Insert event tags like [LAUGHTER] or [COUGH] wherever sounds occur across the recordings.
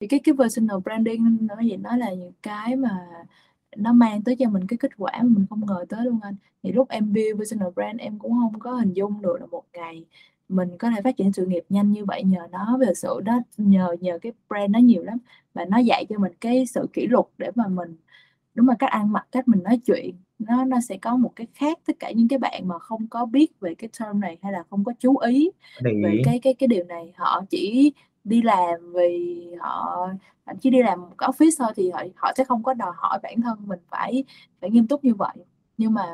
thì cái cái personal branding nó vậy nó là những cái mà nó mang tới cho mình cái kết quả mà mình không ngờ tới luôn anh. Thì lúc em build personal brand em cũng không có hình dung được là một ngày mình có thể phát triển sự nghiệp nhanh như vậy nhờ nó về sự đó nhờ nhờ cái brand nó nhiều lắm. Và nó dạy cho mình cái sự kỷ luật để mà mình đúng là cách ăn mặc cách mình nói chuyện nó nó sẽ có một cái khác tất cả những cái bạn mà không có biết về cái term này hay là không có chú ý về cái cái cái điều này. Họ chỉ đi làm vì họ chí đi làm một cái office thôi thì họ họ sẽ không có đòi hỏi bản thân mình phải phải nghiêm túc như vậy nhưng mà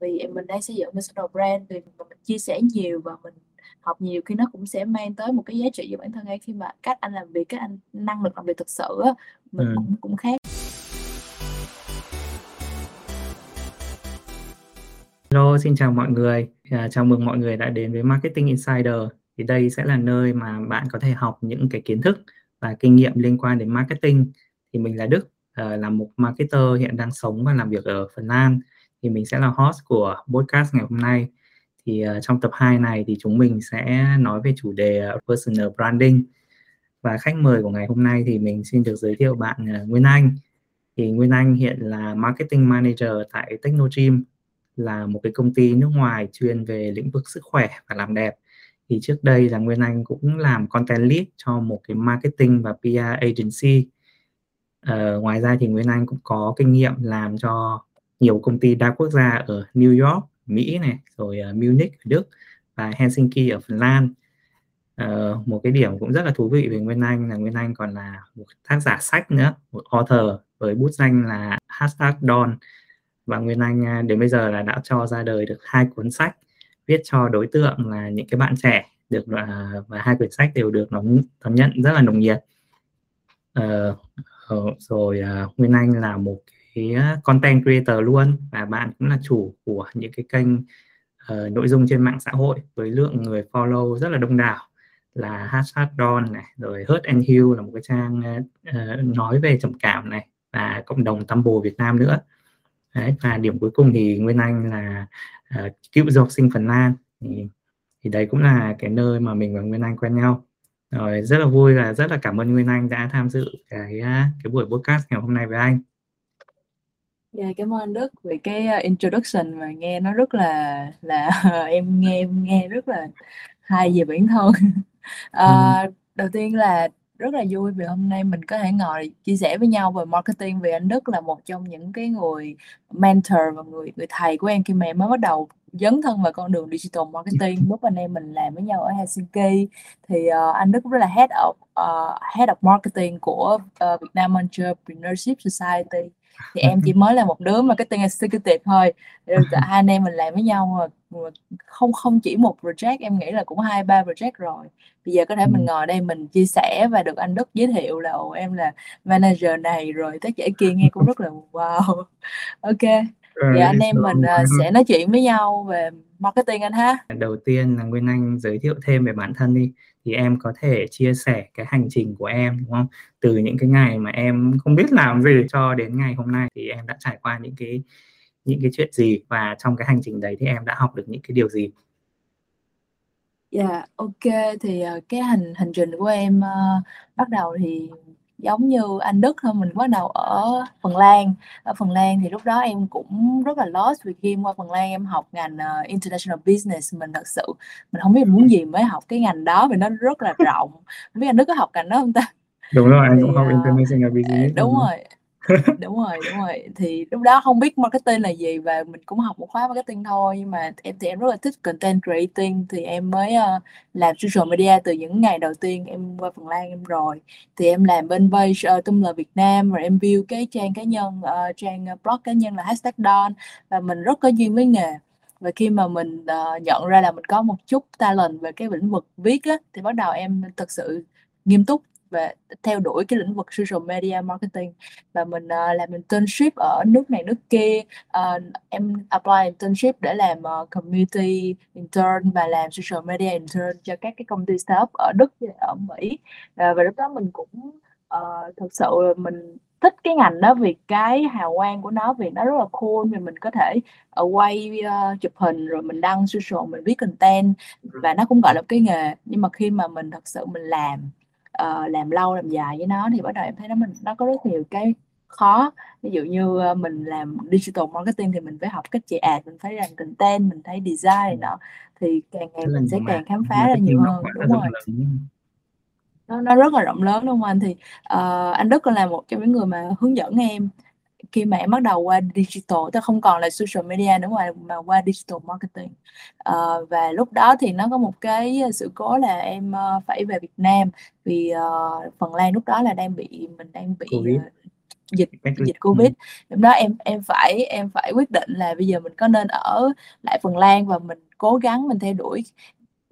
vì mình đang xây dựng personal brand thì mình chia sẻ nhiều và mình học nhiều khi nó cũng sẽ mang tới một cái giá trị cho bản thân ấy khi mà cách anh làm việc cách anh năng lực làm việc thực sự mình Ừ. cũng cũng khác Hello, xin chào mọi người. À, chào mừng mọi người đã đến với Marketing Insider. Thì đây sẽ là nơi mà bạn có thể học những cái kiến thức và kinh nghiệm liên quan đến marketing. Thì mình là Đức, ờ, là một marketer hiện đang sống và làm việc ở Phần Lan. Thì mình sẽ là host của podcast ngày hôm nay. Thì ờ, trong tập 2 này thì chúng mình sẽ nói về chủ đề ờ, personal branding. Và khách mời của ngày hôm nay thì mình xin được giới thiệu bạn à, Nguyên Anh. Thì Nguyên Anh hiện là marketing manager tại Technogym là một cái công ty nước ngoài chuyên về lĩnh vực sức khỏe và làm đẹp thì trước đây là Nguyên Anh cũng làm content lead cho một cái marketing và PR agency. Ờ, ngoài ra thì Nguyên Anh cũng có kinh nghiệm làm cho nhiều công ty đa quốc gia ở New York Mỹ này rồi uh, Munich ở Đức và Helsinki ở Phần Lan. Ờ, một cái điểm cũng rất là thú vị về Nguyên Anh là Nguyên Anh còn là một tác giả sách nữa một author với bút danh là hashtag Don và Nguyên Anh à, đến bây giờ là đã cho ra đời được hai cuốn sách viết cho đối tượng là những cái bạn trẻ được à, và hai quyển sách đều được đón đón nhận rất là nồng nhiệt. Uh, rồi uh, Nguyên Anh là một cái content creator luôn và bạn cũng là chủ của những cái kênh uh, nội dung trên mạng xã hội với lượng người follow rất là đông đảo. Là hashtag Don này rồi Hurt and Heal là một cái trang uh, nói về trầm cảm này và cộng đồng Tumble Việt Nam nữa. Đấy, và điểm cuối cùng thì Nguyên Anh là uh, cựu du học sinh Phần Lan. Thì, thì đấy cũng là cái nơi mà mình và Nguyên Anh quen nhau. Rồi rất là vui là rất là cảm ơn Nguyên Anh đã tham dự cái à, cái buổi podcast ngày hôm nay với anh. Dạ, cảm ơn Đức vì cái uh, introduction mà nghe nó rất là là [LAUGHS] em nghe em nghe rất là hay về bản thân. [LAUGHS] Ờ, đầu tiên là rất là vui vì hôm nay mình có thể ngồi chia sẻ với nhau về marketing vì anh Đức là một trong những cái người mentor và người người thầy của em khi mà em mới bắt đầu dấn thân vào con đường digital marketing. [LAUGHS] Lúc anh em mình làm với nhau ở Helsinki thì uh, anh Đức rất là head of uh, head of marketing của uh, Việt Nam Entrepreneurship Society. Thì em chỉ [LAUGHS] mới là một đứa marketing executive thôi. [LAUGHS] Hai anh em mình làm với nhau mà, mà không không chỉ một project em nghĩ là cũng hai ba project rồi. Bây giờ có thể mình Ừ. ngồi đây mình chia sẻ và được anh Đức giới thiệu là ồ em là manager này rồi tác giả kia. Nghe cũng rất là wow. [LAUGHS] Ok. Thì anh em mình uh, sẽ nói chuyện với nhau về marketing anh ha. Đầu tiên là Nguyên Anh giới thiệu thêm về bản thân đi. Thì em có thể chia sẻ cái hành trình của em đúng không? Từ những cái ngày mà em không biết làm gì cho đến ngày hôm nay thì em đã trải qua những cái những cái chuyện gì và trong cái hành trình đấy thì em đã học được những cái điều gì? Dạ, ok thì uh, cái hành hành trình của em uh, bắt đầu thì giống như anh Đức thôi mình bắt đầu ở Phần Lan. Ở Phần Lan thì lúc đó em cũng rất là lost vì khi qua Phần Lan em học ngành uh, International Business. Mình thật sự mình không biết muốn gì mới học cái ngành đó vì nó rất là rộng. Không biết anh Đức có học ngành đó không ta? Đúng rồi anh thì cũng học international business đúng rồi đúng rồi đúng rồi. Thì lúc đó không biết marketing là gì và mình cũng học một khóa marketing thôi nhưng mà em thì em rất là thích content creating. Thì em mới uh, làm social media từ những ngày đầu tiên em qua Phần Lan em rồi. Thì em làm bên page uh, ờ, Tumblr Việt Nam rồi em view cái trang cá nhân uh, trang blog cá nhân là hashtag Don. Và mình rất có duyên với nghề. Và khi mà mình uh, nhận ra là mình có một chút talent về cái lĩnh vực viết á thì bắt đầu em thực sự nghiêm túc và theo đuổi cái lĩnh vực social media marketing và mình uh, làm internship ở nước này nước kia. Uh, em apply internship để làm uh, community intern và làm social media intern cho các cái công ty startup ở Đức và ở Mỹ. Uh, và lúc đó mình cũng uh, thực sự mình thích cái ngành đó vì cái hào quang của nó vì nó rất là cool vì mình có thể uh, quay uh, chụp hình rồi mình đăng social mình viết content và nó cũng gọi là cái nghề. Nhưng mà khi mà mình thật sự mình làm uh, làm lâu làm dài với nó thì bắt đầu em thấy nó mình nó có rất nhiều cái khó. Ví dụ như uh, mình làm digital marketing thì mình phải học cách chạy ad mình phải làm content mình thấy design đó thì càng ngày mình sẽ càng khám phá ra nhiều hơn. đúng rồi. nó, nó rất là rộng lớn đúng không anh. Thì uh, anh Đức còn là một trong những người mà hướng dẫn em khi mà em bắt đầu qua digital tức không còn là social media nữa mà mà qua digital marketing. Uh, và lúc đó thì nó có một cái sự cố là em uh, phải về Việt Nam vì uh, Phần Lan lúc đó là đang bị mình đang bị uh, dịch dịch covid. Ừ. lúc đó em em phải em phải quyết định là bây giờ mình có nên ở lại Phần Lan và mình cố gắng mình theo đuổi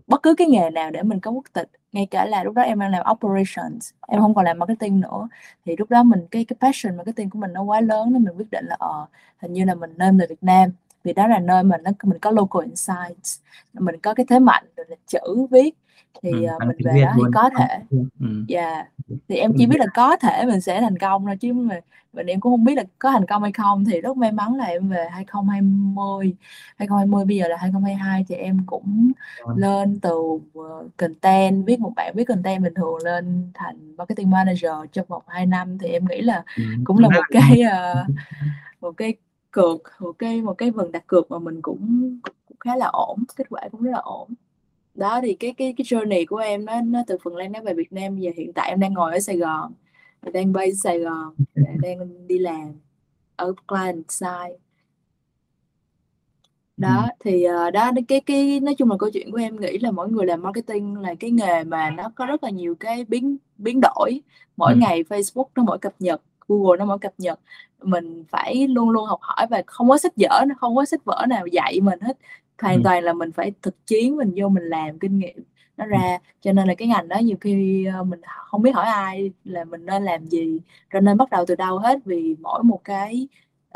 bất cứ cái nghề nào để mình có quốc tịch ngay cả là lúc đó em đang làm operations, em không còn làm marketing nữa. Thì lúc đó mình, cái cái passion marketing của mình nó quá lớn nên mình quyết định là ờ hình như là mình nên về Việt Nam vì đó là nơi mình nó mình có local insights mình có cái thế mạnh là chữ viết thì ừ, uh, mình về đó thì có thể ừ. yeah. thì em chỉ biết là có thể mình sẽ thành công thôi chứ mà mình em cũng không biết là có thành công hay không thì rất may mắn là em về 2020 2020 bây giờ là 2022 thì em cũng ừ. lên từ uh, content viết một bạn viết content bình thường lên thành marketing manager trong vòng 2 năm thì em nghĩ là ừ. cũng là một cái uh, [LAUGHS] một cái cược một cái một cái vần đặt cược mà mình cũng, cũng khá là ổn kết quả cũng rất là ổn. Đó thì cái cái cái journey của em nó nó từ Phần Lan nó về Việt Nam giờ hiện tại em đang ngồi ở Sài Gòn đang bay Sài Gòn đang đi làm ở client side. Đó ừ. thì uh, đó cái cái nói chung là câu chuyện của em nghĩ là mỗi người làm marketing là cái nghề mà nó có rất là nhiều cái biến biến đổi. Mỗi ừ. ngày Facebook nó mỗi cập nhật Google nó mỗi cập nhật mình phải luôn luôn học hỏi và không có sách vở nó không có sách vở nào dạy mình hết. Hoàn ừ. toàn là mình phải thực chiến mình vô mình làm kinh nghiệm nó ra. Cho nên là cái ngành đó nhiều khi ờ, mình không biết hỏi ai là mình nên làm gì cho nên bắt đầu từ đâu hết. Vì mỗi một cái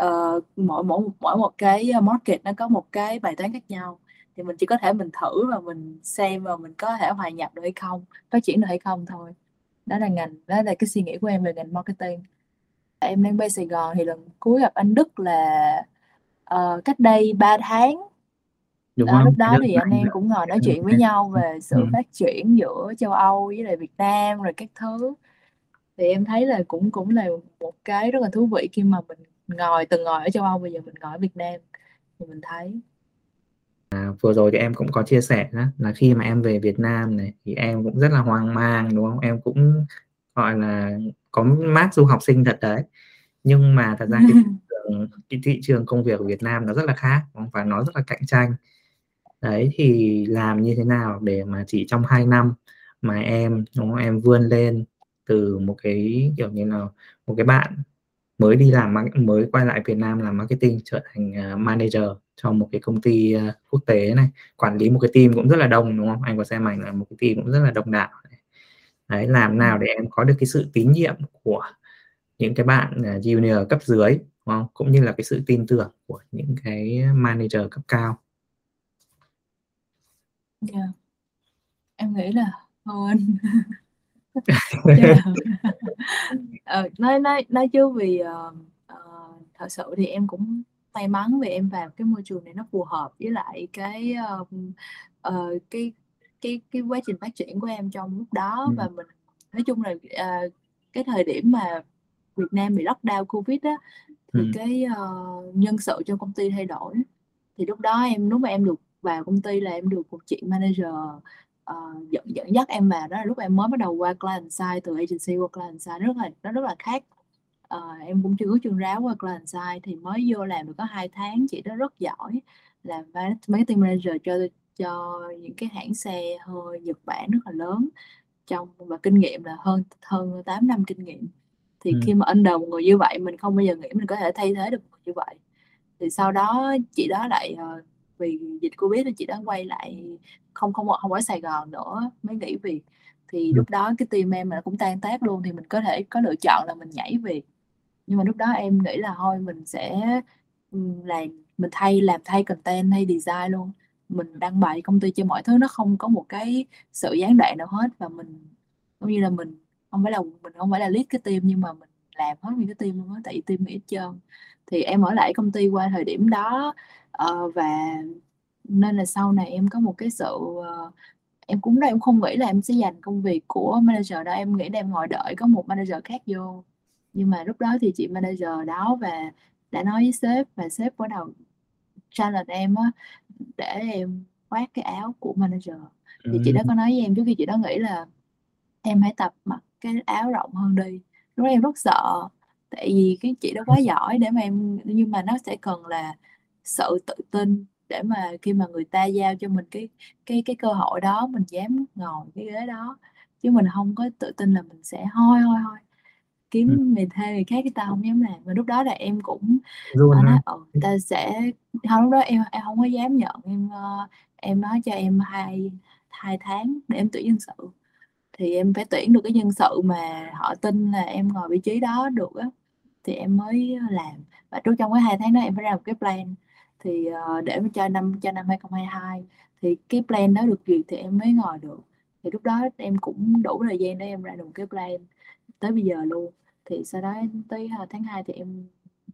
uh, mỗi mỗi mỗi một cái market nó có một cái bài toán khác nhau. Thì mình chỉ có thể mình thử và mình xem và mình có thể hòa nhập được hay không phát triển được hay không thôi. Đó là ngành đó là cái suy nghĩ của em về ngành marketing em đang bay Sài Gòn thì lần cuối gặp anh Đức là uh, cách đây 3 tháng Đúng đó, lúc đó thì anh em cũng ngồi nói chuyện với nhau về sự ừ. phát triển giữa châu Âu với lại Việt Nam rồi các thứ thì em thấy là cũng cũng là một cái rất là thú vị khi mà mình ngồi từng ngồi ở châu Âu bây giờ mình ngồi ở Việt Nam thì mình thấy À, vừa rồi thì em cũng có chia sẻ đó, là khi mà em về Việt Nam này thì em cũng rất là hoang mang đúng không? Em cũng gọi là có mác du học sinh thật đấy. Nhưng mà thật ra cái thị [LAUGHS] trường, cái thị trường công việc của Việt Nam nó rất là khác và nó rất là cạnh tranh đấy thì làm như thế nào để mà chỉ trong 2 năm mà em đúng không? em vươn lên từ một cái kiểu như là một cái bạn mới đi làm mới quay lại Việt Nam làm marketing trở thành uh, manager cho một cái công ty uh, quốc tế này quản lý một cái team cũng rất là đông đúng không anh có xem ảnh là một cái team cũng rất là đông đảo đấy làm nào để em có được cái sự tín nhiệm của những cái bạn uh, junior cấp dưới đúng không cũng như là cái sự tin tưởng của những cái manager cấp cao Yeah. Em nghĩ là hơn. [LAUGHS] Ờ, nói nói nói chứ vì, ờ, ờ, thật sự thì em cũng may mắn vì em vào cái môi trường này nó phù hợp với lại cái, ơ, ờ, cái cái cái quá trình phát triển của em trong lúc đó Ừm. và mình nói chung là, à, cái thời điểm mà Việt Nam bị lockdown Covid á, thì Ừm. cái, ờ, nhân sự trong công ty thay đổi. Thì lúc đó em lúc mà em được vào công ty là em được một chị manager uh, dẫn dẫn dắt em vào đó là lúc em mới bắt đầu qua client side từ agency qua client side rất là nó rất là khác uh, em cũng chưa có chân ráo qua client side thì mới vô làm được có hai tháng chị đó rất giỏi làm marketing manager cho cho những cái hãng xe hơi Nhật Bản rất là lớn. Trong và kinh nghiệm là hơn hơn 8 năm kinh nghiệm. Thì ừ. khi mà under một người như vậy mình không bao giờ nghĩ mình có thể thay thế được người như vậy. Thì sau đó chị đó lại uh, vì dịch covid thì chị đã quay lại không không không ở Sài Gòn nữa mới nghỉ việc. Thì ừ. lúc đó cái team em mà cũng tan tác luôn thì mình có thể có lựa chọn là mình nhảy việc. Nhưng mà lúc đó em nghĩ là thôi mình sẽ làm mình thay làm thay content hay design luôn mình đăng bài công ty cho mọi thứ nó không có một cái sự gián đoạn nào hết. Và mình cũng như là mình không phải là mình không phải là lead cái team nhưng mà mình làm hết những cái team luôn á tại vì team nghĩ hết trơn thì em ở lại công ty qua thời điểm đó uh, và nên là sau này em có một cái sự, uh, em cũng đây em không nghĩ là em sẽ dành công việc của manager đó em nghĩ là em ngồi đợi có một manager khác vô. Nhưng mà lúc đó thì chị manager đó và đã nói với sếp và sếp bắt đầu challenge em á để em khoác cái áo của manager. Thì chị đó có nói với em trước khi chị đó nghĩ là em hãy tập mặc cái áo rộng hơn đi. Lúc đó em rất sợ tại vì cái chị đó quá [LAUGHS] giỏi để mà em nhưng mà nó sẽ cần là sự tự tin để mà khi mà người ta giao cho mình cái cái cái cơ hội đó mình dám ngồi cái ghế đó. Chứ mình không có tự tin là mình sẽ hoi hoi hoi kiếm ừ. người thuê người khác cái tao không dám làm. Và lúc đó là em cũng Luôn nói ha. ừ, ta sẽ không lúc đó em em không có dám nhận. Em uh, em nói cho em hai hai tháng để em tuyển nhân sự. Thì em phải tuyển được cái nhân sự mà họ tin là em ngồi vị trí đó được á thì em mới làm. Và trong cái hai tháng đó em phải ra một cái plan. Thì uh, để cho năm cho năm 2022 thì cái plan đó được duyệt thì em mới ngồi được. Thì lúc đó em cũng đủ thời gian để em ra được cái plan tới bây giờ luôn thì sau đó tới uh, tháng 2 thì em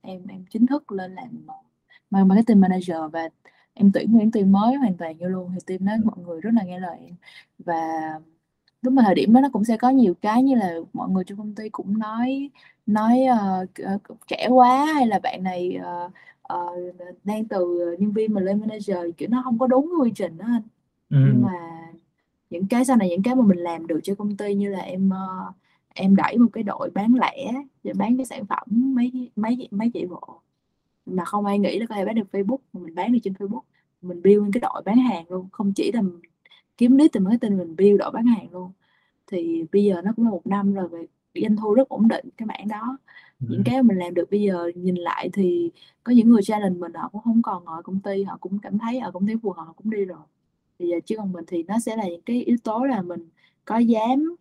em em chính thức lên làm marketing manager và em tuyển nguyên team mới hoàn toàn như luôn. Thì team đó mọi người rất là nghe lời em. Và lúc mà thời điểm đó nó cũng sẽ có nhiều cái như là mọi người trong công ty cũng nói nói uh, trẻ quá hay là bạn này uh, uh, đang từ nhân viên mà lên manager kiểu nó không có đúng quy trình đó anh. Ừ. nhưng mà những cái sau này những cái mà mình làm được cho công ty như là em uh, em đẩy một cái đội bán lẻ để bán cái sản phẩm mấy mấy mấy chị bộ. Mà không ai nghĩ là có thể bán được Facebook mà mình bán được trên Facebook. Mình build cái đội bán hàng luôn không chỉ là kiếm lead từ marketing mình build đội bán hàng luôn. Thì bây giờ nó cũng là một năm rồi về doanh thu rất ổn định cái mảng đó. Ừ. những cái mình làm được bây giờ nhìn lại thì có những người challenge mình họ cũng không còn ngồi công ty họ cũng cảm thấy ở công ty phù hợp họ cũng đi rồi. Bây giờ chứ còn mình thì nó sẽ là những cái yếu tố là mình có dám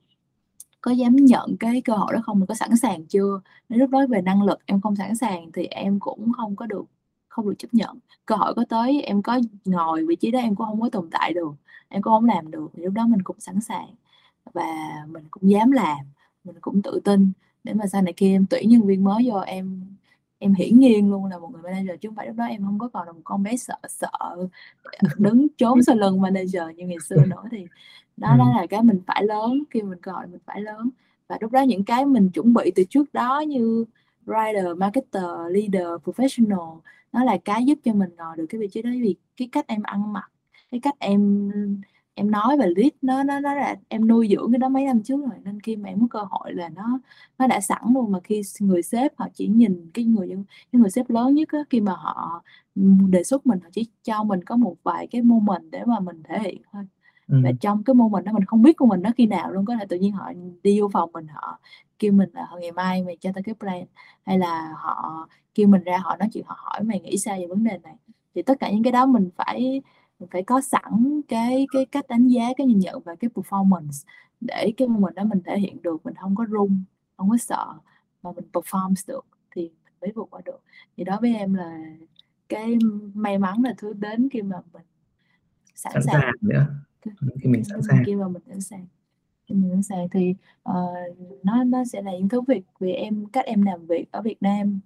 có dám nhận cái cơ hội đó không? Mình có sẵn sàng chưa? Nếu lúc đó về năng lực em không sẵn sàng thì em cũng không có được, không được chấp nhận. Cơ hội có tới, em có ngồi vị trí đó em cũng không có tồn tại được, em cũng không làm được thì lúc đó mình cũng sẵn sàng. Và mình cũng dám làm, mình cũng tự tin. Để mà sau này kia em tuyển nhân viên mới vô em em hiển nhiên luôn là một người manager chứ không phải lúc đó em không có còn là một con bé sợ sợ [LAUGHS] đứng trốn sau lưng manager như ngày xưa nữa thì đó đó là cái mình phải lớn khi mình gọi mình phải lớn. Và lúc đó những cái mình chuẩn bị từ trước đó như writer, marketer, leader, professional nó là cái giúp cho mình ngồi được cái vị trí đó. Vì cái cách em ăn mặc cái cách em em nói về lead nó nó nó là em nuôi dưỡng cái đó mấy năm trước rồi nên khi mà em có cơ hội là nó nó đã sẵn luôn. Mà khi người sếp họ chỉ nhìn cái người cái người sếp lớn nhất á, khi mà họ đề xuất mình họ chỉ cho mình có một vài cái moment để mà mình thể hiện thôi. Ừ. và trong cái moment đó mình không biết của mình nó khi nào luôn có thể tự nhiên họ đi vô phòng mình họ kêu mình là ngày mai mày cho tao cái plan. Hay là họ kêu mình ra họ nói chuyện họ hỏi mày nghĩ sao về vấn đề này. Thì tất cả những cái đó mình phải mình phải có sẵn cái cái cách đánh giá cái nhìn nhận và cái performance để cái moment đó mình thể hiện được. Mình không có run không có sợ mà mình perform được thì mình mới vượt qua được. Thì đó với em là cái may mắn là thứ đến khi mà mình sẵn, sẵn sàng. nữa. Khi mình sẵn sàng. khi mà mình sẵn sàng. Khi mình sẵn sàng thì uh, nó nó sẽ là những thứ việc vì em cách em làm việc ở Việt Nam.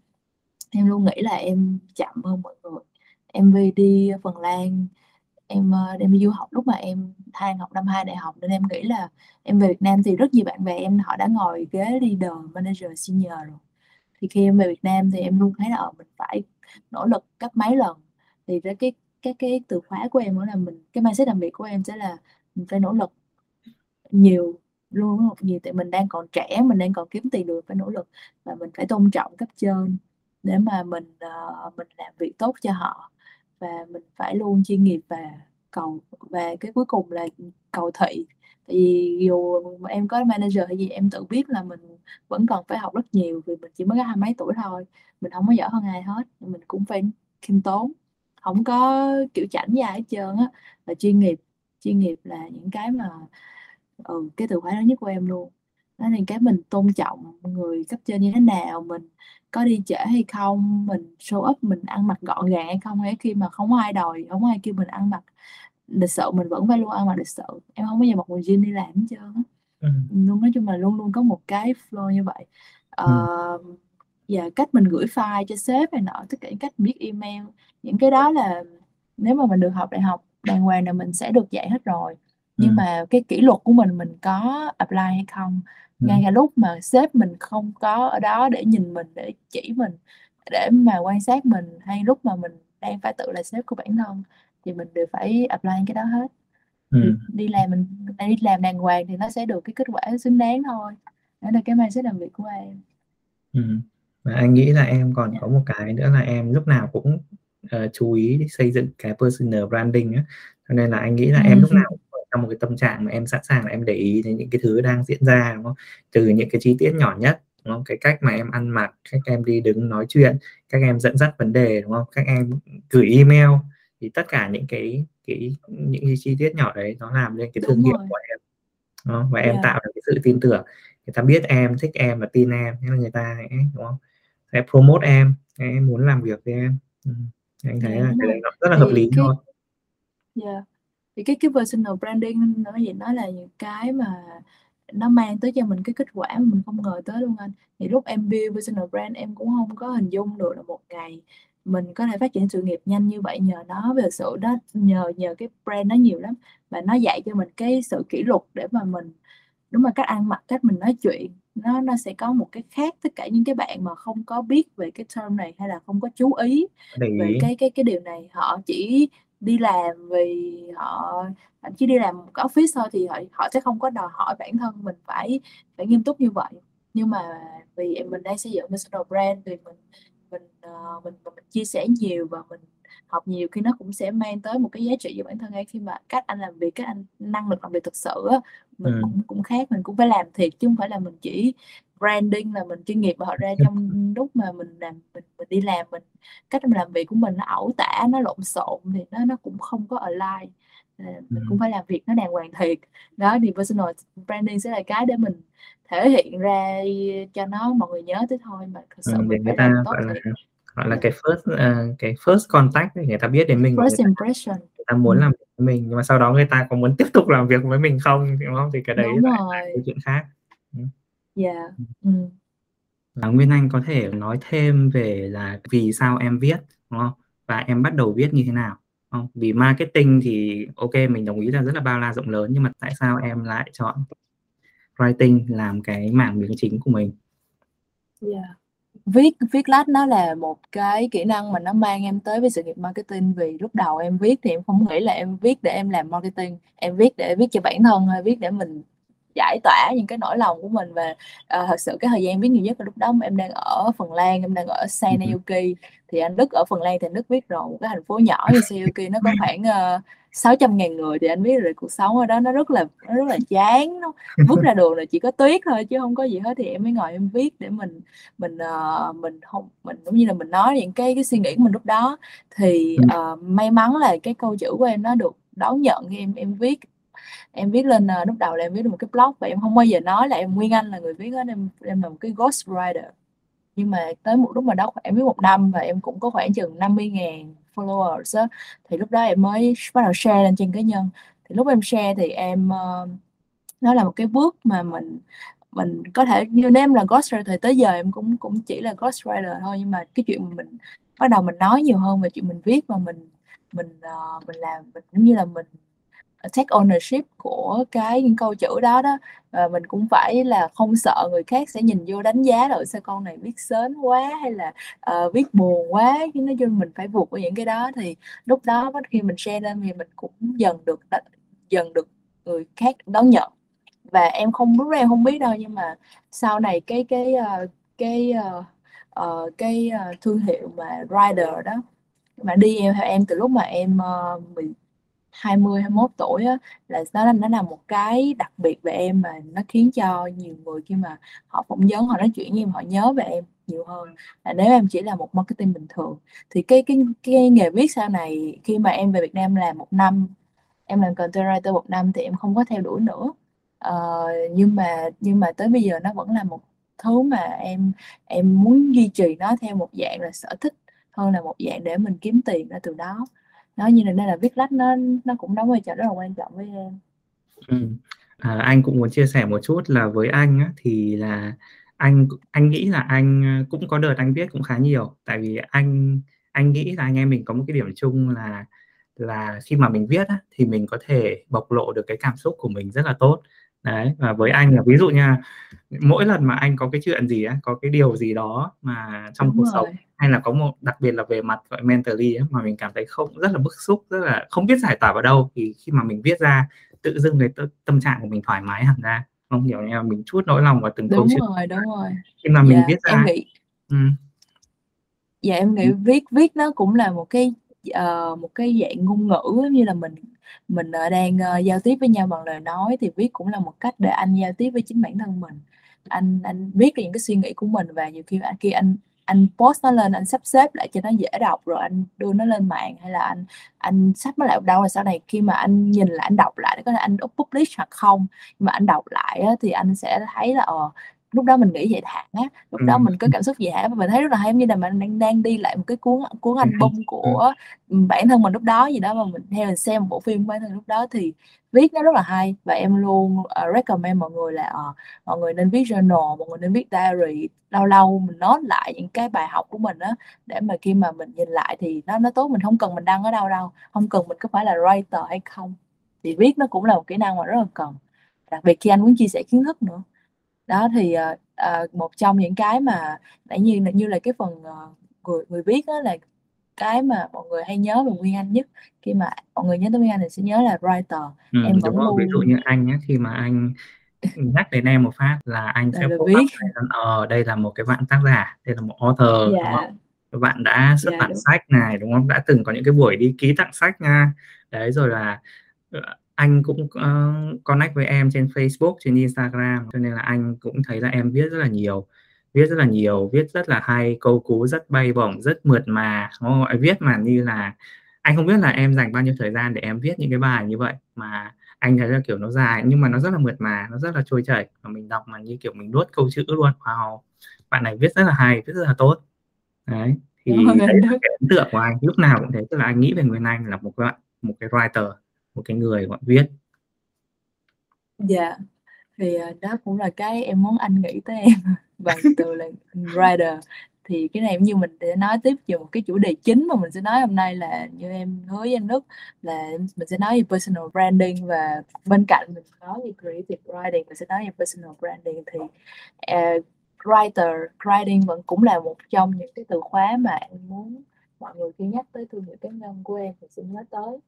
Em luôn nghĩ là em chậm hơn mọi người. Em đi đi Phần Lan em ờ, đem đi du học. Lúc mà em than học năm hai đại học nên em nghĩ là em về Việt Nam thì rất nhiều bạn bè em họ đã ngồi ghế leader manager senior rồi. Thì khi em về Việt Nam thì em luôn thấy là ở mình phải nỗ lực gấp mấy lần. Thì cái cái cái cái từ khóa của em đó là mình cái mindset làm việc của em sẽ là mình phải nỗ lực nhiều luôn đúng nhiều tại mình đang còn trẻ mình đang còn kiếm tiền được phải nỗ lực và mình phải tôn trọng cấp trên để mà mình uh, mình làm việc tốt cho họ và mình phải luôn chuyên nghiệp và cầu và cái cuối cùng là cầu thị. Tại vì dù em có manager hay gì em tự biết là mình vẫn còn phải học rất nhiều vì mình chỉ mới có hai mấy tuổi thôi. Mình không có giỏi hơn ai hết mình cũng phải khiêm tốn. Không có kiểu chảnh dài hết trơn á là chuyên nghiệp chuyên nghiệp là những cái mà ừ, cái từ khóa lớn nhất của em luôn nên cái mình tôn trọng người cấp trên như thế nào mình có đi trễ hay không mình show up mình ăn mặc gọn gàng hay không hay khi mà không có ai đòi không ai kêu mình ăn mặc lịch sự mình vẫn phải luôn ăn mặc lịch sự em không bao giờ mặc quần jean đi làm hết trơn ừ. luôn nói chung là luôn luôn có một cái flow như vậy uh, ừ. và cách mình gửi file cho sếp này nọ tất cả những cách viết email những cái đó là nếu mà mình được học đại học đàng hoàng là mình sẽ được dạy hết rồi nhưng ừ. mà cái kỷ luật của mình mình có apply hay không. Ngay cả lúc mà sếp mình không có ở đó để nhìn mình để chỉ mình để mà quan sát mình hay lúc mà mình đang phải tự là sếp của bản thân thì mình đều phải apply cái đó hết ừ. đi làm mình đi làm đàng hoàng thì nó sẽ được cái kết quả xứng đáng thôi đó là cái mindset làm việc của em ừ. và anh nghĩ là em còn yeah. có một cái nữa là em lúc nào cũng uh, chú ý xây dựng cái personal branding á cho nên là anh nghĩ là ừ. em lúc nào trong một cái tâm trạng mà em sẵn sàng là em để ý đến những cái thứ đang diễn ra đúng không? Từ những cái chi tiết nhỏ nhất đúng không? Cái cách mà em ăn mặc cách em đi đứng nói chuyện các em dẫn dắt vấn đề đúng không? Các em gửi email thì tất cả những cái cái những cái chi tiết nhỏ đấy nó làm lên cái thương hiệu của em đó. và yeah. em tạo được cái sự tin tưởng. Người ta biết em thích em và tin em nên là người ta đúng không? Sẽ promote em em muốn làm việc với em. Ừ. anh thấy yeah, là cái đấy nó rất là hợp lý cái, thôi yeah. Thì cái cái personal branding nó gì nó là những cái mà nó mang tới cho mình cái kết quả mà mình không ngờ tới luôn anh. Thì lúc em build personal brand em cũng không có hình dung được là một ngày mình có thể phát triển sự nghiệp nhanh như vậy. Nhờ nó về sự đó nhờ nhờ cái brand nó nhiều lắm và nó dạy cho mình cái sự kỷ luật để mà mình đúng là cách ăn mặc cách mình nói chuyện nó nó sẽ có một cái khác tất cả những cái bạn mà không có biết về cái term này hay là không có chú ý về cái cái cái điều này. Họ chỉ đi làm vì họ thậm chí đi làm một cái office thôi thì họ họ sẽ không có đòi hỏi bản thân mình phải phải nghiêm túc như vậy. Nhưng mà vì mình đang xây dựng personal brand thì mình mình uh, mình mình chia sẻ nhiều và mình học nhiều khi nó cũng sẽ mang tới một cái giá trị cho bản thân ấy khi mà cách anh làm việc cách anh năng lực làm việc thực sự á, mình ừ. cũng cũng khác mình cũng phải làm thiệt chứ không phải là mình chỉ branding là mình chuyên nghiệp mà họ ra trong lúc mà mình làm mình, mình đi làm mình cách mình làm việc của mình nó ẩu tả nó lộn xộn thì nó nó cũng không có align. Mình ừ. cũng phải làm việc nó đàng hoàng thiệt. Đó thì personal branding sẽ là cái để mình thể hiện ra cho nó mọi người nhớ tới thôi mà thật sự ừ, mình phải làm tốt gọi là, gọi là cái first uh, cái first contact người ta biết đến mình first người impression ta, người ta muốn ừ. làm việc với mình nhưng mà sau đó người ta có muốn tiếp tục làm việc với mình không đúng không thì cái đấy đúng là, là chuyện khác dạ yeah. ừ. Và Nguyên Anh có thể nói thêm về là vì sao em viết đúng không? Và em bắt đầu viết như thế nào? Không? Vì marketing thì ok mình đồng ý là rất là bao la rộng lớn nhưng mà tại sao em lại chọn writing làm cái mảng miếng chính của mình? Yeah. Viết viết lách nó là một cái kỹ năng mà nó mang em tới với sự nghiệp marketing vì lúc đầu em viết thì em không nghĩ là em viết để em làm marketing. Em viết để viết cho bản thân hay viết để mình giải tỏa những cái nỗi lòng của mình và uh, thật sự cái thời gian viết nhiều nhất là lúc đó em đang ở Phần Lan em đang ở Seinäjoki thì anh Đức ở Phần Lan thì anh Đức biết rồi một cái thành phố nhỏ như Seinäjoki nó có khoảng uh, 600 ngàn người thì anh biết rồi cuộc sống ở đó nó rất là nó rất là chán nó [LAUGHS] bước ra đường là chỉ có tuyết thôi chứ không có gì hết thì em mới ngồi em viết để mình mình uh, mình không mình cũng như là mình nói những cái cái suy nghĩ của mình lúc đó. Thì uh, may mắn là cái câu chữ của em nó được đón nhận khi em em viết em viết lên uh, lúc đầu là em viết được một cái blog và em không bao giờ nói là em Nguyên Anh là người viết hết em em là một cái ghost writer nhưng mà tới một lúc mà đó em viết một năm và em cũng có khoảng chừng 50 ngàn followers á thì lúc đó em mới bắt đầu share lên trên cá nhân. Thì lúc em share thì em uh, nó là một cái bước mà mình mình có thể như nếu em là ghostwriter thì tới giờ em cũng cũng chỉ là ghostwriter thôi. Nhưng mà cái chuyện mà mình bắt đầu mình nói nhiều hơn về chuyện mình viết và mình mình uh, mình làm mình giống như là mình take ownership của cái những câu chữ đó đó. Và mình cũng phải là không sợ người khác sẽ nhìn vô đánh giá rồi sao con này viết sến quá hay là uh, viết buồn quá. Chứ nói chung mình phải vượt qua những cái đó. Thì lúc đó khi mình share lên thì mình cũng dần được dần được người khác đón nhận. Và em không lúc em không biết đâu nhưng mà sau này cái cái uh, cái uh, uh, cái uh, thương hiệu mà rider đó mà đi theo em từ lúc mà em uh, 20 21 tuổi á, là nó nó là một cái đặc biệt về em mà nó khiến cho nhiều người khi mà họ phỏng vấn họ nói chuyện với em họ nhớ về em nhiều hơn. Là nếu em chỉ là một marketing bình thường thì cái cái cái nghề viết sau này khi mà em về Việt Nam làm một năm em làm content writer một năm thì em không có theo đuổi nữa. Uh, nhưng mà nhưng mà tới bây giờ nó vẫn là một thứ mà em em muốn duy trì nó theo một dạng là sở thích hơn là một dạng để mình kiếm tiền ra từ đó đó như là nên là viết lách nó nó cũng đóng vai trò rất là quan trọng với em ừ. à, anh cũng muốn chia sẻ một chút là với anh á, thì là anh anh nghĩ là anh cũng có đợt anh viết cũng khá nhiều tại vì anh anh nghĩ là anh em mình có một cái điểm chung là là khi mà mình viết á, thì mình có thể bộc lộ được cái cảm xúc của mình rất là tốt đấy và với anh là ví dụ nha mỗi lần mà anh có cái chuyện gì á có cái điều gì đó mà trong Đúng cuộc rồi. sống hay là có một đặc biệt là về mặt gọi mentally á, mà mình cảm thấy không rất là bức xúc rất là không biết giải tỏa vào đâu. Thì khi mà mình viết ra tự dưng cái tâm trạng của mình thoải mái hẳn ra. Không hiểu là mình chút nỗi lòng vào từng câu Đúng chuyện. rồi, đúng rồi. khi mà mình Dạ, viết ra em ấy, nghĩ ừ, dạ em nghĩ ừ, viết viết nó cũng là một cái ờ, một cái dạng ngôn ngữ như là mình mình ờ, đang ờ, giao tiếp với nhau bằng lời nói thì viết cũng là một cách để anh giao tiếp với chính bản thân mình. Anh anh viết những cái suy nghĩ của mình và nhiều khi anh khi anh anh post nó lên anh sắp xếp lại cho nó dễ đọc rồi anh đưa nó lên mạng hay là anh anh sắp nó lại đâu rồi sau này khi mà anh nhìn lại anh đọc lại có thể anh úp publish hoặc không. Nhưng mà anh đọc lại á, thì anh sẽ thấy là ờ lúc đó mình nghĩ vậy thẳng á lúc ừ, đó mình có cảm xúc vậy hả? Và mình thấy rất là hay như là mình đang đang đi lại một cái cuốn cuốn album ừ, của bản thân mình lúc đó gì đó mà mình theo mình xem một bộ phim của bản thân lúc đó thì viết nó rất là hay. Và em luôn uh, recommend mọi người là uh, mọi người nên viết journal mọi người nên viết diary lâu lâu mình note lại những cái bài học của mình á để mà khi mà mình nhìn lại thì nó nó tốt mình không cần mình đăng ở đâu đâu không cần mình có phải là writer hay không. Thì viết nó cũng là một kỹ năng mà rất là cần đặc biệt khi anh muốn chia sẻ kiến thức nữa đó thì uh, một trong những cái mà nãy như như là cái phần uh, người người viết đó là cái mà mọi người hay nhớ về Nguyên Anh nhất. Khi mà mọi người nhớ tới Nguyên Anh thì sẽ nhớ là writer. Ừ, em đúng vẫn rồi ví dụ luôn như anh nhé khi mà anh nhắc đến em một phát là anh sẽ pop up ờ đây là một cái bạn tác giả đây là một author đúng dạ không? Các bạn đã xuất dạ bản đúng. sách này đúng không? Đã từng có những cái buổi đi ký tặng sách nha. Đấy rồi là anh cũng uh, connect với em trên Facebook trên Instagram cho nên là anh cũng thấy là em viết rất là nhiều viết rất là nhiều viết rất là hay câu cú rất bay bổng rất mượt mà đúng không? viết mà như là anh không biết là em dành bao nhiêu thời gian để em viết những cái bài như vậy mà anh thấy là kiểu nó dài nhưng mà nó rất là mượt mà nó rất là trôi chảy và mình đọc mà như kiểu mình nuốt câu chữ luôn. Wow bạn này viết rất là hay viết rất là tốt. Đấy thì đấy là cái ấn tượng của anh lúc nào cũng thế tức là anh nghĩ về Nguyên Anh là một cái một cái writer một cái người gọi viết. Dạ thì ờ, đó cũng là cái em muốn anh nghĩ tới em. Bằng [LAUGHS] vâng, từ là writer. Thì cái này cũng như mình sẽ nói tiếp về một cái chủ đề chính mà mình sẽ nói hôm nay là như em hứa với anh Đức là mình sẽ nói về personal branding và bên cạnh mình có về creative writing mình sẽ nói về personal branding. Thì uh, writer writing vẫn cũng là một trong những cái từ khóa mà em muốn mọi người khi nhắc tới thương hiệu cá nhân của em thì sẽ nhớ tới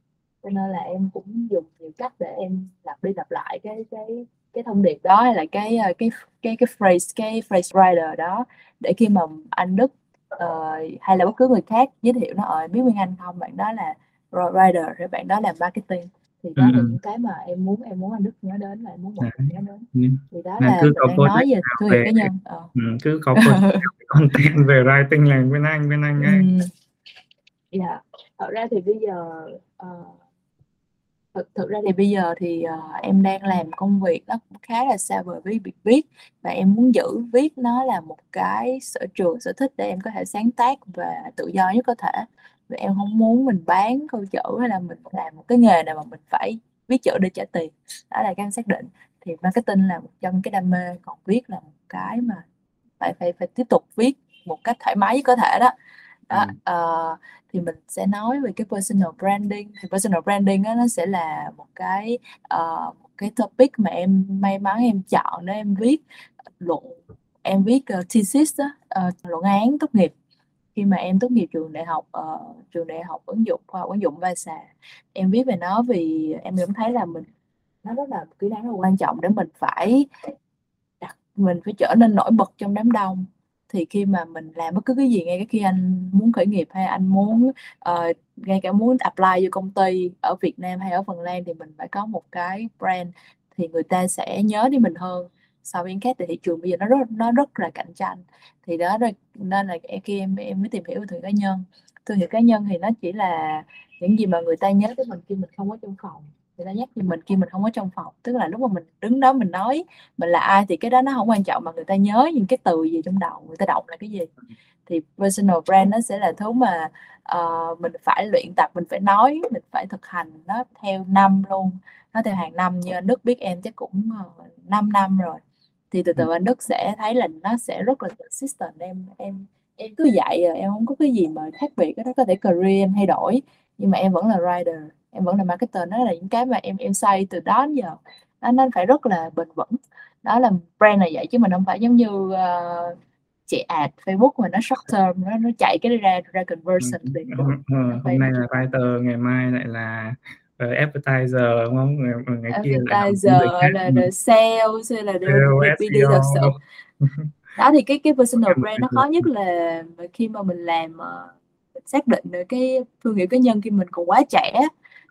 cho nên là em cũng dùng nhiều cách để em lặp đi lặp lại cái cái cái thông điệp đó hay là cái ờ, cái cái cái phrase cái phrase writer đó để khi mà anh Đức uh, hay là bất cứ người khác giới thiệu nó ở biết Nguyên Anh không bạn đó là writer rồi bạn đó là marketing thì đó ừ. là những cái mà em muốn em muốn anh Đức nhớ đến và em muốn mọi người nhớ đến ừ. thì đó là cứ mình đang nói về thương hiệu cá nhân ờ. ừ, cứ có content về writing là Nguyên Anh Nguyên Anh ấy Ừm, [LAUGHS] Dạ, thật ra thì bây giờ ờ, thực thực ra thì bây giờ thì ờ, em đang làm công việc nó cũng khá là xa vời với việc viết và em muốn giữ viết nó là một cái sở trường sở thích để em có thể sáng tác và tự do nhất có thể. Và em không muốn mình bán câu chữ hay là mình làm một cái nghề nào mà mình phải viết chữ để trả tiền. Đó là cái em xác định. Thì marketing là một trong cái đam mê còn viết là một cái mà phải phải phải tiếp tục viết một cách thoải mái nhất có thể đó. Đó ừ. ờ, thì mình sẽ nói về cái personal branding. Thì personal branding đó, nó sẽ là một cái uh, một cái topic mà em may mắn em chọn để em viết luận em viết uh, thesis đó, uh, ờ, luận án tốt nghiệp. Khi mà em tốt nghiệp trường đại học uh, trường đại học ứng dụng khoa học ứng dụng Vasa em viết về nó vì em cảm thấy là mình nó rất là kỹ năng rất là quan trọng để mình phải đặt mình phải trở nên nổi bật trong đám đông thì khi mà mình làm bất cứ cái gì ngay cái khi anh muốn khởi nghiệp hay anh muốn uh, ngay cả muốn apply vô công ty ở Việt Nam hay ở Phần Lan thì mình phải có một cái brand thì người ta sẽ nhớ đến mình hơn so với khác. Thì thị trường bây giờ nó rất nó rất là cạnh tranh. Thì đó rồi nên là khi em em mới tìm hiểu thương hiệu cá nhân. Thương hiệu cá nhân thì nó chỉ là những gì mà người ta nhớ tới mình khi mình không có trong phòng người ta nhắc cho mình khi mình không có trong phòng. Tức là lúc mà mình đứng đó mình nói mình là ai thì cái đó nó không quan trọng mà người ta nhớ những cái từ gì trong đầu người ta đọc là cái gì. Thì personal brand nó sẽ là thứ mà uh, mình phải luyện tập mình phải nói mình phải thực hành nó theo năm luôn nó theo hàng năm như anh Đức biết em chắc cũng uh, 5 năm rồi. Thì từ từ anh Đức sẽ thấy là nó sẽ rất là consistent em em em cứ dạy em không có cái gì mà khác biệt đó có thể career em thay đổi nhưng mà em vẫn là writer em vẫn là marketer nó là những cái mà em em xây từ đó đến giờ. Nó nó phải rất là bền vững. Đó là brand là vậy chứ mình không phải giống như uh, chạy ad Facebook mà nó short term nó nó chạy cái ra ra conversion ừ. liền. ừ, ừ. hôm nay là writer ngày mai lại là uh, advertiser đúng không? Ngày, ngày kia advertiser là, là sales hay là BD thật sự đó thì cái cái personal brand nó khó nhất là khi mà mình làm uh, xác định được cái thương hiệu cá nhân khi mình còn quá trẻ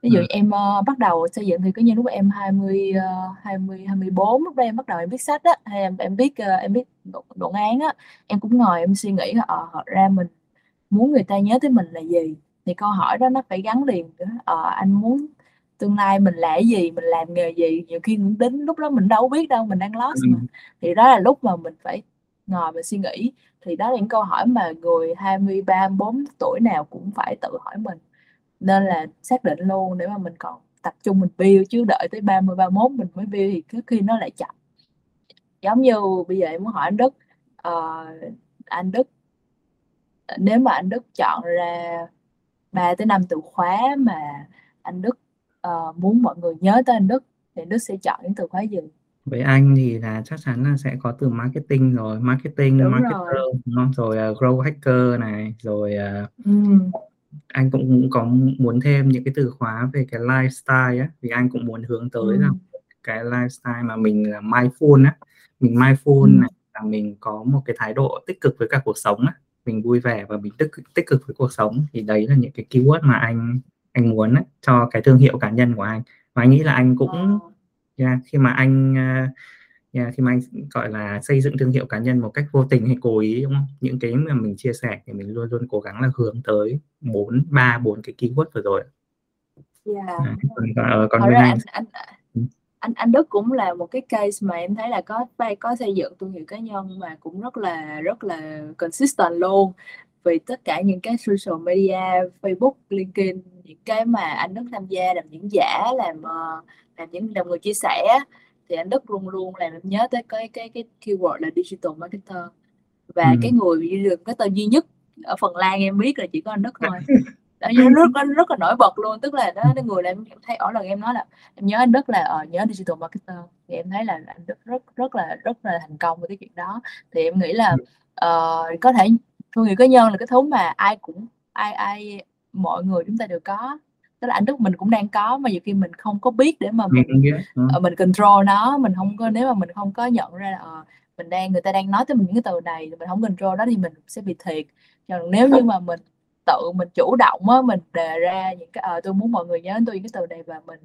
ví dụ ừ. em uh, bắt đầu xây dựng thì cá nhân lúc em 20 uh, 20 24 lúc đó em bắt đầu em viết sách á hay em em viết uh, em viết luận án á em cũng ngồi em suy nghĩ là ờ uh, ra mình muốn người ta nhớ tới mình là gì? Thì câu hỏi đó nó phải gắn liền nữa ờ uh, anh muốn tương lai mình là cái gì mình làm nghề gì? Nhiều khi cũng đến lúc đó mình đâu biết đâu mình đang lost ừ. mà thì đó là lúc mà mình phải ngồi mình suy nghĩ. Thì đó là những câu hỏi mà người 23 4 tuổi nào cũng phải tự hỏi mình nên là xác định luôn để mà mình còn tập trung mình build chứ đợi tới 30 31 mình mới build thì cứ khi nó lại chậm giống như bây giờ em muốn hỏi anh Đức uh, anh Đức nếu mà anh Đức chọn ra 3 tới 5 từ khóa mà anh Đức uh, muốn mọi người nhớ tới anh Đức thì Đức sẽ chọn những từ khóa gì với anh thì là chắc chắn là sẽ có từ marketing rồi marketing Đúng marketer rồi. đúng không rồi uh, grow hacker này rồi uh, ừ. Anh cũng, có muốn thêm những cái từ khóa về cái lifestyle á vì anh cũng muốn hướng tới Ừ. rằng cái lifestyle mà mình là mindful á mình mindful Ừ. này là mình có một cái thái độ tích cực với cả cuộc sống á mình vui vẻ và mình tích tích cực với cuộc sống thì đấy là những cái keyword mà anh anh muốn á, cho cái thương hiệu cá nhân của anh và anh nghĩ là anh cũng Ờ. yeah, khi mà anh uh, yeah, khi mà anh gọi là xây dựng thương hiệu cá nhân một cách vô tình hay cố ý đúng không những cái mà mình chia sẻ thì mình luôn luôn cố gắng là hướng tới bốn ba bốn cái keyword vừa rồi Yeah. Đấy, còn còn, còn bên ra anh anh anh Ừ. anh anh Đức cũng là một cái case mà em thấy là có có xây dựng thương hiệu cá nhân mà cũng rất là rất là consistent luôn vì tất cả những cái social media Facebook LinkedIn những cái mà anh Đức tham gia làm diễn giả làm ờ, làm những làm người chia sẻ thì anh Đức luôn luôn làm em nhớ tới cái cái cái keyword là digital marketer. Và ừ. cái người duy được cái tên duy nhất ở Phần Lan em biết là chỉ có anh Đức thôi. [LAUGHS] Đó nó rất rất rất là nổi bật luôn tức là đó cái người làm em thấy ở lần em nói là em nhớ anh Đức là ờ, nhớ digital marketer. Thì em thấy là anh Đức rất rất là rất là thành công với cái chuyện đó. Thì em nghĩ là ờ, có thể thương hiệu cá nhân là cái thứ mà ai cũng ai ai mọi người chúng ta đều có tức là anh Đức mình cũng đang có mà nhiều khi mình không có biết để mà mình mình ừ. ờ, mình control nó mình không có nếu mà mình không có nhận ra là ờ, mình đang người ta đang nói tới mình những cái từ này mình không control đó thì mình sẽ bị thiệt còn nếu như mà mình tự mình chủ động á mình đề ra những cái ờ tôi muốn mọi người nhớ đến tôi những cái từ này và mình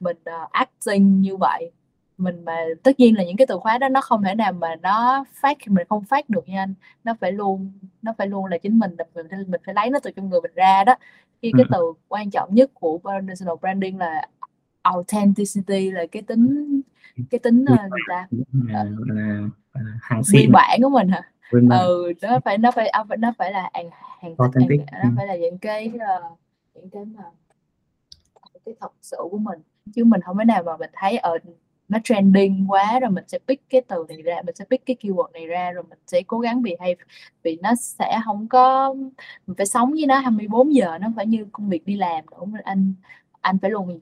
mình uh, acting như vậy mình mà tất nhiên là những cái từ khóa đó nó không thể nào mà nó phát mình không phát được nha anh. Nó phải luôn nó phải luôn là chính mình mình phải, mình phải lấy nó từ trong người mình ra đó. Khi cái Ừ. từ quan trọng nhất của personal branding là authenticity là cái tính cái tính uh, gì ta là, là, là hàng nguyên bản của mình hả? Nguyên ừ nó phải nó phải à, nó phải là hàng hàng authentic hàng ừ. nó phải là những cái ờ, những cái mà cái thật sự của mình. Chứ mình không thể nào mà mình thấy ở nó trending quá rồi mình sẽ pick cái từ này ra mình sẽ pick cái keyword này ra rồi mình sẽ cố gắng behave. Vì nó sẽ không có mình phải sống với nó 24 giờ nó phải như công việc đi làm đúng anh anh phải luôn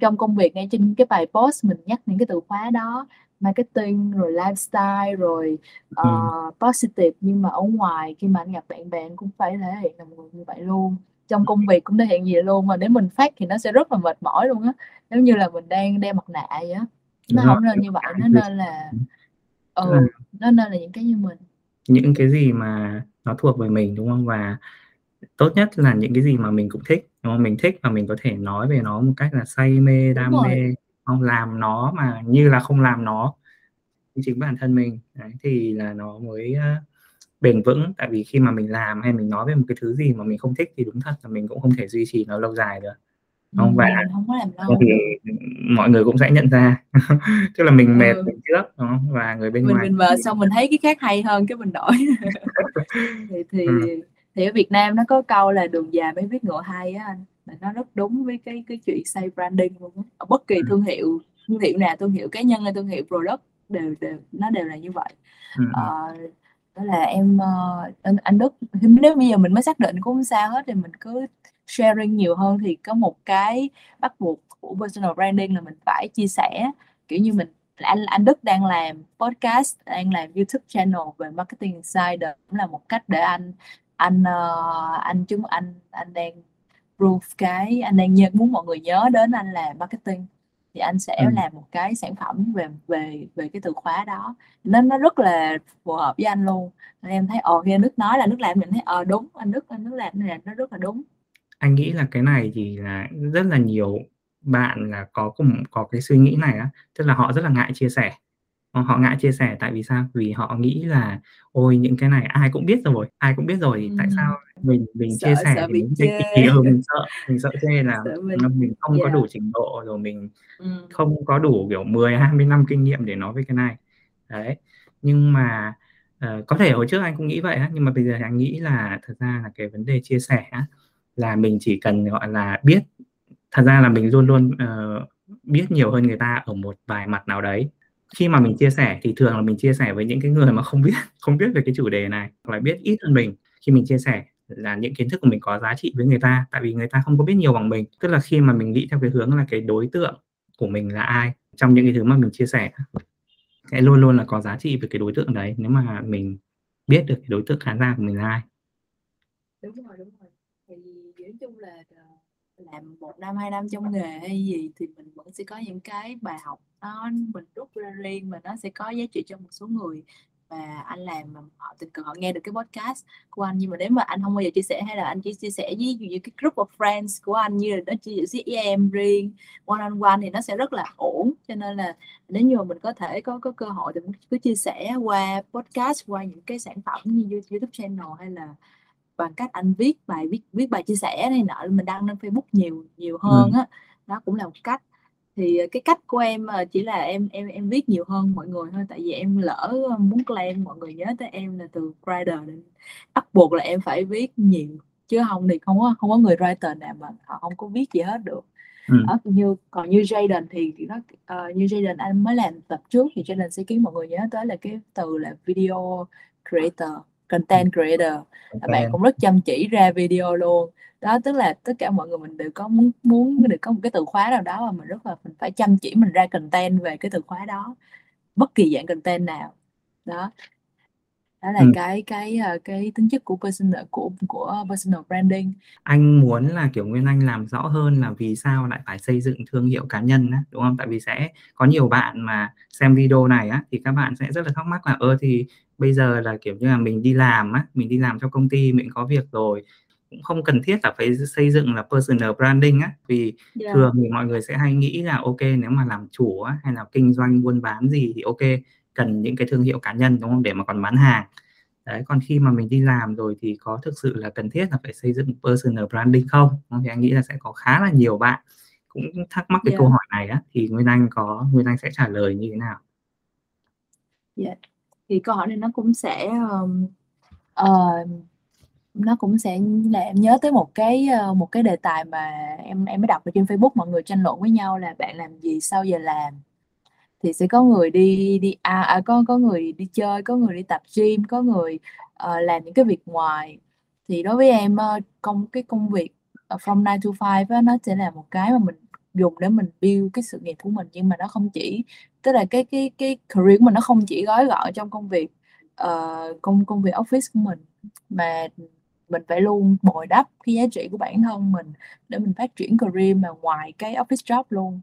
trong công việc ngay trên cái bài post mình nhắc những cái từ khóa đó marketing rồi lifestyle rồi Ừ. uh, positive. Nhưng mà ở ngoài khi mà anh gặp bạn bè anh cũng phải thể hiện là một người như vậy luôn. Trong công việc cũng thể hiện gì luôn mà nếu mình phát thì nó sẽ rất là mệt mỏi luôn á. Nếu như là mình đang đeo mặt nạ vậy á nó không nên như vậy nó nên là Tức ừ. nó nên là những cái như mình. Những cái gì mà nó thuộc về mình đúng không? Và tốt nhất là những cái gì mà mình cũng thích đúng không? Mình thích và mình có thể nói về nó một cách là say mê đúng đam rồi. mê không làm nó mà như là không làm nó chính bản thân mình. Đấy, thì là nó mới uh, bền vững. Tại vì khi mà mình làm hay mình nói về một cái thứ gì mà mình không thích thì đúng thật là mình cũng không thể duy trì nó lâu dài được không và không có làm lâu thì mọi người cũng sẽ nhận ra [LAUGHS] tức là mình mệt ừ. mình trước đúng không? và người bên mình ngoài mình mệt xong mình thấy cái khác hay hơn cái mình đổi [LAUGHS] thì thì ừ. thì ở Việt Nam nó có câu là đường dài mới biết ngựa hay á anh mà nó rất đúng với cái cái chuyện xây branding luôn ở bất kỳ Ừ. thương hiệu thương hiệu nào thương hiệu cá nhân hay thương hiệu product đều đều nó đều là như vậy Ừ. Ờ, đó là em ờ, anh, anh Đức nếu bây giờ mình mới xác định cũng không sao hết thì mình cứ sharing nhiều hơn thì có một cái bắt buộc của personal branding là mình phải chia sẻ. Kiểu như mình anh anh Đức đang làm podcast đang làm YouTube channel về marketing insider cũng là một cách để anh anh uh, anh chúng anh anh đang prove cái anh đang nhớ, muốn mọi người nhớ đến anh là marketing. Thì anh sẽ ừ. làm một cái sản phẩm về về về cái từ khóa đó. Nên nó rất là phù hợp với anh luôn. Nên em thấy ờ khi anh Đức nói là nước làm mình thấy ờ đúng anh Đức anh Đức làm này nó rất là đúng anh nghĩ là cái này thì là rất là nhiều bạn là có cùng có cái suy nghĩ này á tức là họ rất là ngại chia sẻ họ ngại chia sẻ tại vì sao vì họ nghĩ là ôi những cái này ai cũng biết rồi ai cũng biết rồi thì ừ. tại sao mình mình sợ, chia sẻ sợ những cái kỳ ừ, mình sợ mình sợ chê là mình, mình không yeah. có đủ trình độ rồi mình ừ. không có đủ kiểu 10 20 năm kinh nghiệm để nói về cái này đấy nhưng mà uh, có thể hồi trước anh cũng nghĩ vậy á nhưng mà bây giờ anh nghĩ là thật ra là cái vấn đề chia sẻ á, là mình chỉ cần gọi là biết thật ra là mình luôn luôn uh, biết nhiều hơn người ta ở một vài mặt nào đấy. Khi mà mình chia sẻ thì thường là mình chia sẻ với những cái người mà không biết không biết về cái chủ đề này hoặc là biết ít hơn mình. Khi mình chia sẻ là những kiến thức của mình có giá trị với người ta tại vì người ta không có biết nhiều bằng mình. Tức là khi mà mình nghĩ theo cái hướng là cái đối tượng của mình là ai trong những cái thứ mà mình chia sẻ sẽ luôn luôn là có giá trị về cái đối tượng đấy nếu mà mình biết được cái đối tượng khán giả của mình là ai. Đúng rồi đúng rồi chung là ờ, làm một năm, hai năm trong nghề hay gì thì mình vẫn sẽ có những cái bài học nó mình rút ra riêng mà nó sẽ có giá trị cho một số người. Và anh làm mà họ tình cờ họ nghe được cái podcast của anh. Nhưng mà nếu mà anh không bao giờ chia sẻ hay là anh chỉ chia sẻ với những cái group of friends của anh như là nó chia sẻ với em riêng, one on one thì nó sẽ rất là ổn. Cho nên là nếu như mà mình có thể có có cơ hội thì mình cứ chia sẻ qua podcast, qua những cái sản phẩm như YouTube channel hay là bằng cách anh viết bài viết viết bài chia sẻ này nọ mình đăng lên Facebook nhiều nhiều hơn ừ. á. Đó cũng là một cách. Thì ờ, cái cách của em ờ, chỉ là em em em viết nhiều hơn mọi người thôi tại vì em lỡ muốn claim mọi người nhớ tới em là từ writer nên bắt buộc là em phải viết nhiều. Chứ không thì không có không có người writer nào mà họ không có viết gì hết được. Ừ. Đó, như còn như Jaden thì nó uh, như Jaden anh mới làm tập trước thì Jaden sẽ khiến mọi người nhớ tới là cái từ là video creator content creator. Okay. bạn cũng rất chăm chỉ ra video luôn. Đó tức là tất cả mọi người mình đều có muốn muốn được có một cái từ khóa nào đó mà mình rất là mình phải chăm chỉ mình ra content về cái từ khóa đó. Bất kỳ dạng content nào. Đó đó là ừ. cái cái ờ, cái tính chất của personal của của personal branding anh muốn là kiểu Nguyên Anh làm rõ hơn là vì sao lại phải xây dựng thương hiệu cá nhân á đúng không tại vì sẽ có nhiều bạn mà xem video này á thì các bạn sẽ rất là thắc mắc là ơ thì bây giờ là kiểu như là mình đi làm á mình đi làm cho công ty mình có việc rồi cũng không cần thiết là phải xây dựng là personal branding á vì yeah. Dạ. thường thì mọi người sẽ hay nghĩ là ok nếu mà làm chủ á, hay là kinh doanh buôn bán gì thì ok cần những cái thương hiệu cá nhân đúng không để mà còn bán hàng đấy còn khi mà mình đi làm rồi thì có thực sự là cần thiết là phải xây dựng personal branding không thì anh nghĩ là sẽ có khá là nhiều bạn cũng thắc mắc cái yeah. câu dạ. hỏi này á thì Nguyên Anh có Nguyên Anh sẽ trả lời như thế nào yeah. Dạ. thì câu hỏi này nó cũng sẽ um, uh, nó cũng sẽ làm em nhớ tới một cái ờ, một cái đề tài mà em em mới đọc ở trên Facebook mọi người tranh luận với nhau là bạn làm gì sau giờ làm thì sẽ có người đi đi à, à có có người đi chơi có người đi tập gym có người uh, làm những cái việc ngoài. Thì đối với em uh, công cái công việc uh, from 9 to 5 á, nó sẽ là một cái mà mình dùng để mình build cái sự nghiệp của mình nhưng mà nó không chỉ tức là cái cái cái career của mình nó không chỉ gói gọn trong công việc uh, công công việc office của mình mà mình phải luôn bồi đắp cái giá trị của bản thân mình để mình phát triển career mà ngoài cái office job luôn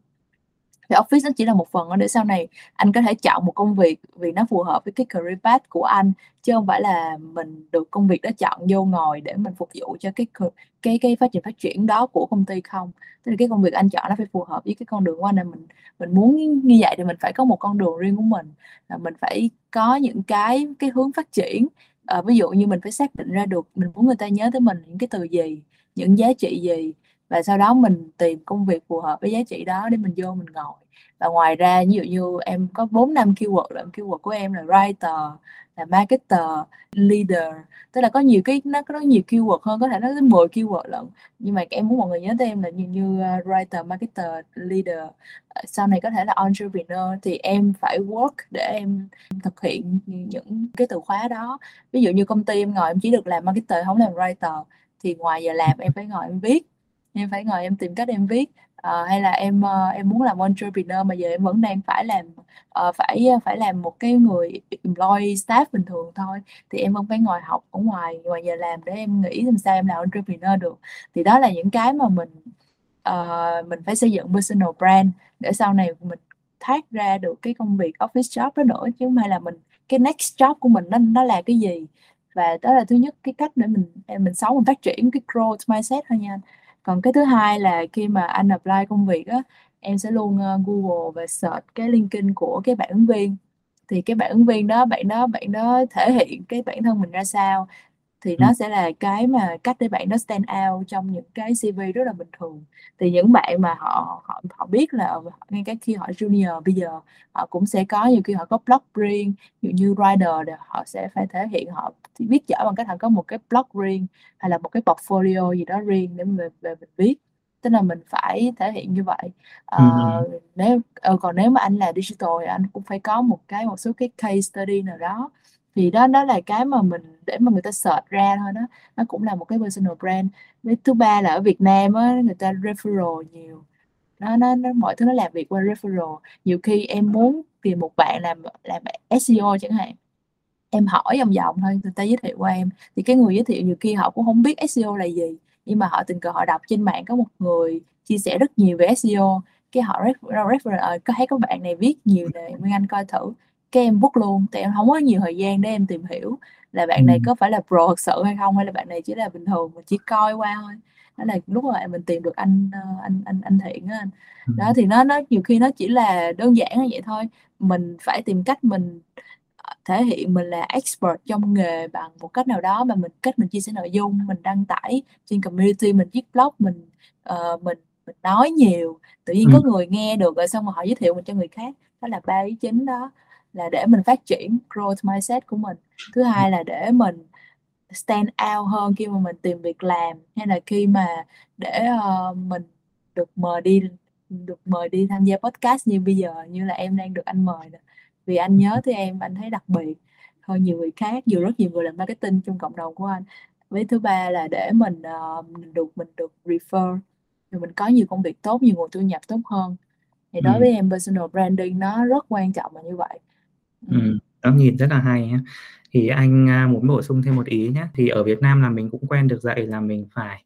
thì office nó chỉ là một phần để sau này anh có thể chọn một công việc vì nó phù hợp với cái career path của anh chứ không phải là mình được công việc đó chọn vô ngồi để mình phục vụ cho cái cái cái phát triển phát triển đó của công ty không. Tức là cái công việc anh chọn nó phải phù hợp với cái con đường của anh là mình mình muốn như vậy thì mình phải có một con đường riêng của mình. Là mình phải có những cái cái hướng phát triển. À, ví dụ như mình phải xác định ra được mình muốn người ta nhớ tới mình những cái từ gì những giá trị gì và sau đó mình tìm công việc phù hợp với giá trị đó để mình vô mình ngồi. Và ngoài ra, ví dụ như em có bốn năm keyword, là keyword của em là writer, là marketer, leader. Tức là có nhiều cái, nó có nhiều keyword hơn, có thể nó đến 10 keyword lận. Nhưng mà em muốn mọi người nhớ tới em là như như ờ, writer, marketer, leader. Ờ, sau này có thể là entrepreneur thì em phải work để em thực hiện những cái từ khóa đó. Ví dụ như công ty em ngồi em chỉ được làm marketer, không làm writer. Thì ngoài giờ làm em phải ngồi em viết em phải ngồi em tìm cách em viết. Ờ, hay là em ờ, em muốn làm entrepreneur mà giờ em vẫn đang phải làm uh, phải ờ, phải làm một cái người employee staff bình thường thôi. Thì em vẫn phải ngồi học ở ngoài ngoài giờ làm để em nghĩ làm sao em làm entrepreneur được. Thì đó là những cái mà mình uh, mình phải xây dựng personal brand để sau này mình thoát ra được cái công việc office job đó nữa chứ không hay là mình cái next job của mình nó nó là cái gì. Và đó là thứ nhất cái cách để mình mình sống mình phát triển cái growth mindset thôi nha anh còn cái thứ hai là khi mà anh apply công việc á em sẽ luôn uh, Google và search cái LinkedIn của cái bạn ứng viên. Thì cái bạn ứng viên đó bạn đó bạn đó thể hiện cái bản thân mình ra sao thì nó sẽ là cái mà cách để bạn nó stand out trong những cái CV rất là bình thường. Thì những bạn mà họ họ họ biết là ngay cái khi họ junior bây giờ họ cũng sẽ có nhiều khi họ có blog riêng dụ như writer thì họ sẽ phải thể hiện họ viết giỏi bằng cách họ có một cái blog riêng hay là một cái portfolio gì đó riêng để mình về mình viết. Tức là mình phải thể hiện như vậy. Uh, nếu uh, còn nếu mà anh là digital thì anh cũng phải có một cái một số cái case study nào đó thì đó đó là cái mà mình để mà người ta search ra thôi đó. Nó cũng là một cái personal brand. Với thứ ba là ở Việt Nam á người ta referral nhiều. Nó nó, nó mọi thứ nó làm việc qua referral. Nhiều khi em muốn tìm một bạn làm làm SEO chẳng hạn em hỏi vòng vòng thôi người ta giới thiệu qua em. Thì cái người giới thiệu nhiều khi họ cũng không biết SEO là gì nhưng mà họ tình cờ họ đọc trên mạng có một người chia sẻ rất nhiều về SEO cái họ refer ờ, có thấy có bạn này viết nhiều nè Nguyên Anh coi thử cái em book luôn tại em không có nhiều thời gian để em tìm hiểu là bạn này có phải là pro thật sự hay không hay là bạn này chỉ là bình thường mà chỉ coi qua thôi. Đó là lúc mà mình tìm được anh ờ, anh anh anh thiện đó anh. Đó thì nó nó nhiều khi nó chỉ là đơn giản như vậy thôi. Mình phải tìm cách mình ờ, thể hiện mình là expert trong nghề bằng một cách nào đó mà mình cách mình chia sẻ nội dung mình đăng tải trên community mình viết blog mình uh, mình mình nói nhiều tự nhiên có người nghe được rồi xong rồi họ giới thiệu mình cho người khác. Đó là ba ý chính đó là để mình phát triển growth mindset của mình. Thứ hai là để mình stand out hơn khi mà mình tìm việc làm hay là khi mà để uh, mình được mời đi được mời đi tham gia podcast như bây giờ như là em đang được anh mời nè. Vì anh nhớ tới em anh thấy đặc biệt hơn nhiều người khác dù rất nhiều người làm marketing trong cộng đồng của anh. Với thứ ba là để mình uh, mình được mình được refer rồi mình có nhiều công việc tốt nhiều nguồn thu nhập tốt hơn. Thì đối ừ. với em personal branding nó rất quan trọng là như vậy Ừm, góc nhìn rất là hay ha. Thì anh, a, muốn bổ sung thêm một ý nhé Thì ở Việt Nam là mình cũng quen được dạy là mình phải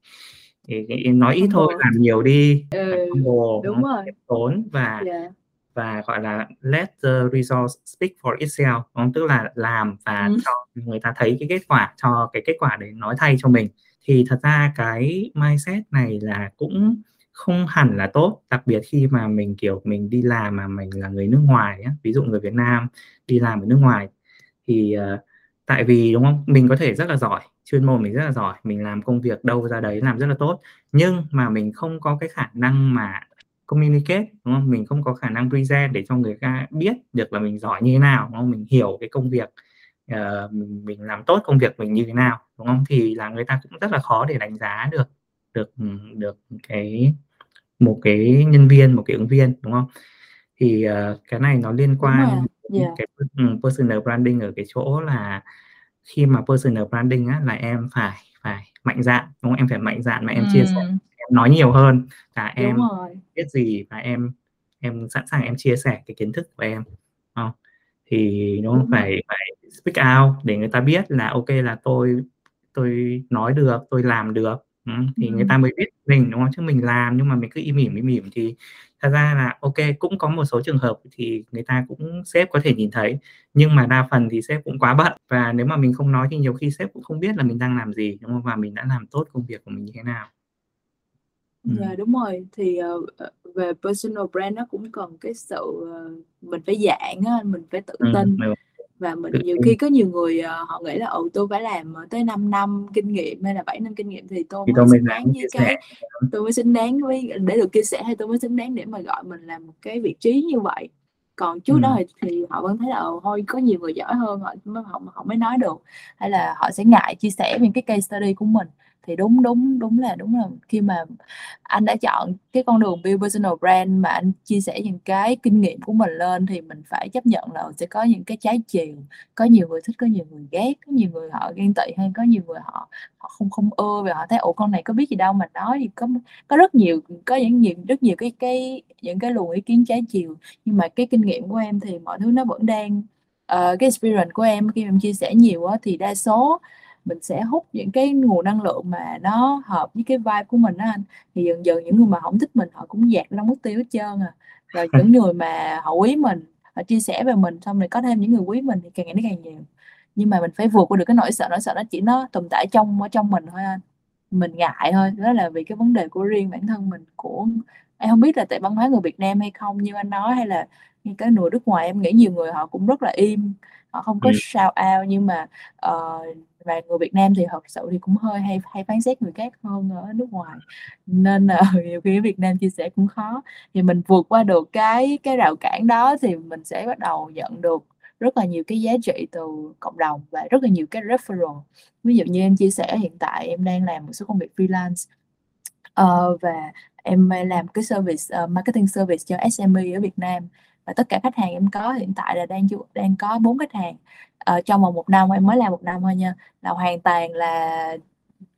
thì nói ít thôi, làm nhiều đi, Ừ, humble, đúng rồi. tốn và Yeah. và, gọi là, let the results speak for itself, đúng không? Tức là làm và Ừm. cho người ta thấy cái kết quả, cho cái kết quả đấy nói thay cho mình. Thì thật ra cái mindset này là cũng không hẳn là tốt, đặc biệt khi mà mình, kiểu, mình đi làm mà mình là người nước ngoài á, ví dụ người Việt Nam đi làm ở nước ngoài thì, uh, tại vì, đúng không? Mình có thể rất là giỏi, chuyên môn mình rất là giỏi, mình làm công việc đâu ra đấy làm rất là tốt, nhưng mà mình không có cái khả năng mà communicate, đúng không? Mình không có khả năng present để cho người ta biết được là mình giỏi như thế nào, đúng không? Mình hiểu cái công việc, uh, mình mình làm tốt công việc mình như thế nào, đúng không? Thì là người ta cũng rất là khó để đánh giá được được, được cái một cái nhân viên, một cái ứng viên, đúng không? Thì, ờ, cái này nó liên quan đến Yeah. cái, ừm, personal branding ở cái chỗ là khi mà personal branding á là em phải phải mạnh dạn, đúng không? Em phải mạnh dạn mà em chia sẻ, em nói nhiều hơn là Đúng em biết gì và em em sẵn sàng em chia sẻ cái kiến thức của em, không? Thì nó rồi. phải phải speak out để người ta biết là kê là tôi tôi nói được, tôi làm được, thì người ta mới biết mình, đúng không? Chứ mình làm nhưng mà mình cứ im ỉm, im ỉm thì thật ra là kê, cũng có một số trường hợp thì người ta cũng sếp có thể nhìn thấy, nhưng mà đa phần thì sếp cũng quá bận và nếu mà mình không nói thì nhiều khi sếp cũng không biết là mình đang làm gì, đúng không? Và mình đã làm tốt công việc của mình như thế nào. Ừm. Yeah, đúng rồi. Thì, ờ, về personal brand nó cũng cần cái sự, ờ, mình phải dạng á, mình phải tự tin được. Và mình nhiều khi có nhiều người, ờ, họ nghĩ là, ừ, tôi phải làm, ờ, tới 5 năm kinh nghiệm hay là 7 năm kinh nghiệm thì tôi Thì mới xứng đáng với sẻ. cái tôi mới xứng đáng với để được chia sẻ hay tôi mới xứng đáng để mà gọi mình làm một cái vị trí như vậy. Còn trước đó Ừm. thì thì họ vẫn thấy là, ờ, thôi có nhiều người giỏi hơn họ họ họ mới nói được, hay là họ sẽ ngại chia sẻ những cái case study của mình thì đúng đúng đúng là đúng là khi mà anh đã chọn cái con đường build personal brand mà anh chia sẻ những cái kinh nghiệm của mình lên thì mình phải chấp nhận là sẽ có những cái trái chiều. Có nhiều người thích có nhiều người ghét có nhiều người họ ghen tị hay có nhiều người họ họ không không ưa và họ thấy ủa con này có biết gì đâu mà nói thì có có rất nhiều có những nhiều rất nhiều cái cái những cái luồng ý kiến trái chiều. Nhưng mà cái kinh nghiệm của em thì mọi thứ nó vẫn đang uh, cái experience của em khi em chia sẻ nhiều á thì đa số mình sẽ hút những cái nguồn năng lượng mà nó hợp với cái vibe của mình đó anh. Thì dần dần những người mà không thích mình họ cũng dạt ra mất tiêu hết trơn à. Rồi [LAUGHS] những người mà họ quý mình họ chia sẻ về mình xong rồi có thêm những người quý mình thì càng ngày nó càng nhiều. Nhưng mà mình phải vượt qua được cái nỗi sợ nỗi sợ nó chỉ nó tồn tại trong ở trong mình thôi anh. Mình ngại thôi đó là vì cái vấn đề của riêng bản thân mình của em không biết là tại văn hóa người Việt Nam hay không như anh nói hay là như cái người nước ngoài em nghĩ nhiều người họ cũng rất là im họ không có ừ. shout out nhưng mà uh, và người Việt Nam thì thật sự thì cũng hơi hay hay phán xét người khác hơn ở nước ngoài. Nên là [LAUGHS] nhiều khi Việt Nam chia sẻ cũng khó. Thì mình vượt qua được cái cái rào cản đó thì mình sẽ bắt đầu nhận được rất là nhiều cái giá trị từ cộng đồng và rất là nhiều cái referral. Ví dụ như em chia sẻ hiện tại em đang làm một số công việc freelance uh, và em làm cái service uh, marketing service cho SME ở Việt Nam và tất cả khách hàng em có hiện tại là đang đang có bốn khách hàng. Ờ, trong vòng một năm em mới làm một năm thôi nha là hoàn toàn là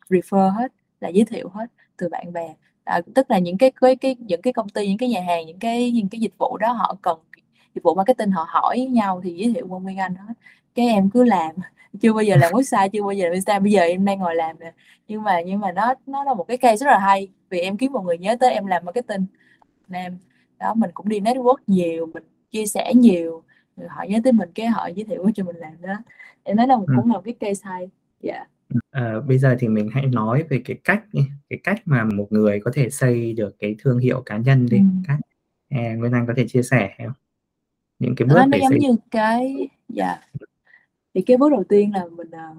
refer hết là giới thiệu hết từ bạn bè. À, tức là những cái cái cái những cái công ty những cái nhà hàng những cái những cái dịch vụ đó họ cần dịch vụ marketing họ hỏi nhau thì giới thiệu qua Nguyên Anh hết. Cái em cứ làm [LAUGHS] chưa bao giờ làm website chưa bao giờ làm website bây giờ em đang ngồi làm nè. Nhưng mà nhưng mà nó nó là một cái case rất là hay vì em kiếm một người nhớ tới em làm marketing. Em đó mình cũng đi network nhiều mình chia sẻ nhiều họ nhớ tới mình cái họ giới thiệu cho mình làm đó em nói là ừ. cũng là một cái case hay dạ yeah. À, bây giờ thì mình hãy nói về cái cách cái cách mà một người có thể xây được cái thương hiệu cá nhân đi ừ. cách à, Nguyên Anh có thể chia sẻ không? những cái bước nó, nó giống xây... như cái dạ thì cái bước đầu tiên là mình uh,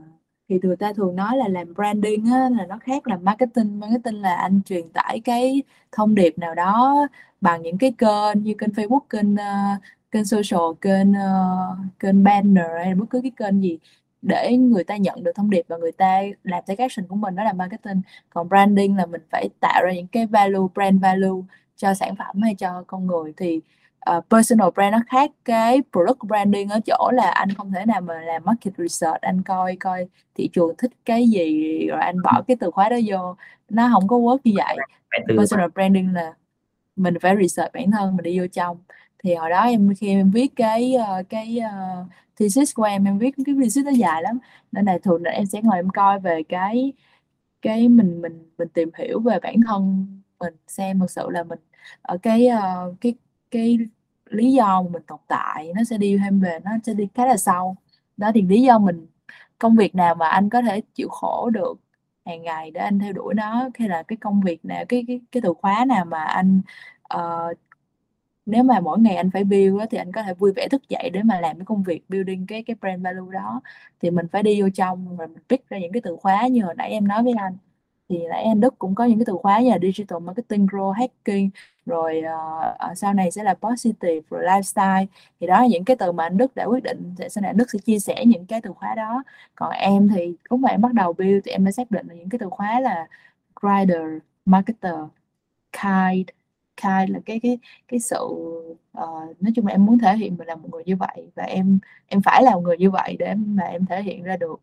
thì người ta thường nói là làm branding á, là nó khác là marketing. Marketing là anh truyền tải cái thông điệp nào đó bằng những cái kênh như kênh Facebook kênh uh, kênh social kênh uh, kênh banner hay bất cứ cái kênh gì để người ta nhận được thông điệp và người ta làm cái action của mình đó là marketing. Còn branding là mình phải tạo ra những cái value brand value cho sản phẩm hay cho con người. Thì uh, personal brand nó khác cái product branding ở chỗ là anh không thể nào mà làm market research anh coi coi thị trường thích cái gì rồi anh bỏ cái từ khóa đó vô. Nó không có work như vậy. Personal branding là mình phải research bản thân mình đi vô trong. Thì hồi đó em khi em viết cái uh, cái uh, thesis của em em viết cái thesis nó dài lắm. Nên là thường là em sẽ ngồi em coi về cái cái mình mình mình tìm hiểu về bản thân mình xem thực sự là mình ở cái uh, cái cái lý do mà mình tồn tại nó sẽ đi thêm về nó sẽ đi khá là sâu. Đó thì lý do mình công việc nào mà anh có thể chịu khổ được hàng ngày để anh theo đuổi nó hay là cái công việc nào cái cái cái từ khóa nào mà anh uh, nếu mà mỗi ngày anh phải build á, thì anh có thể vui vẻ thức dậy để mà làm cái công việc building cái cái brand value đó. Thì mình phải đi vô trong và mình pick ra những cái từ khóa như hồi nãy em nói với anh. Thì nãy anh Đức cũng có những cái từ khóa như là digital marketing, growth hacking rồi uh, sau này sẽ là positive rồi lifestyle. Thì đó là những cái từ mà anh Đức đã quyết định sau này anh Đức sẽ chia sẻ những cái từ khóa đó. Còn em thì lúc mà em bắt đầu build thì em đã xác định là những cái từ khóa là rider marketer kind kind là cái cái cái sự uh, nói chung là em muốn thể hiện mình là một người như vậy và em em phải là một người như vậy để mà em thể hiện ra được.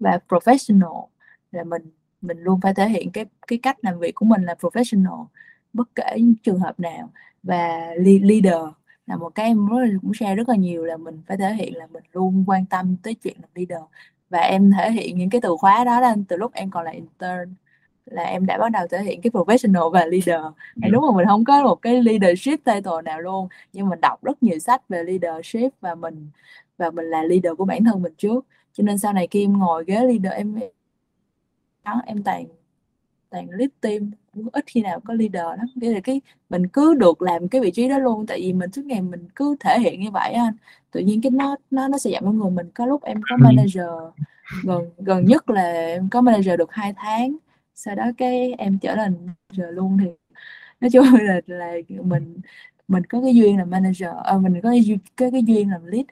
Và professional là mình mình luôn phải thể hiện cái cái cách làm việc của mình là professional bất kể trường hợp nào. Và leader là một cái em rất là, cũng share rất là nhiều là mình phải thể hiện là mình luôn quan tâm tới chuyện làm leader. Và em thể hiện những cái từ khóa đó lên từ lúc em còn là intern là em đã bắt đầu thể hiện cái professional và leader. Thì đúng mà mình không có một cái leadership title nào luôn nhưng mình đọc rất nhiều sách về leadership và mình và mình là leader của bản thân mình trước. Cho nên sau này khi em ngồi ghế leader em đó em toàn toàn lead team ít khi nào có leader lắm. Cái là cái mình cứ được làm cái vị trí đó luôn tại vì mình suốt ngày mình cứ thể hiện như vậy anh. Tự nhiên cái nó nó nó sẽ giảm con người. Mình có lúc em có manager gần gần nhất là em có manager được hai tháng sau đó cái em trở thành manager luôn thì [LAUGHS] nói chung là là mình mình có cái duyên là manager à, mình có cái, cái cái duyên làm lead.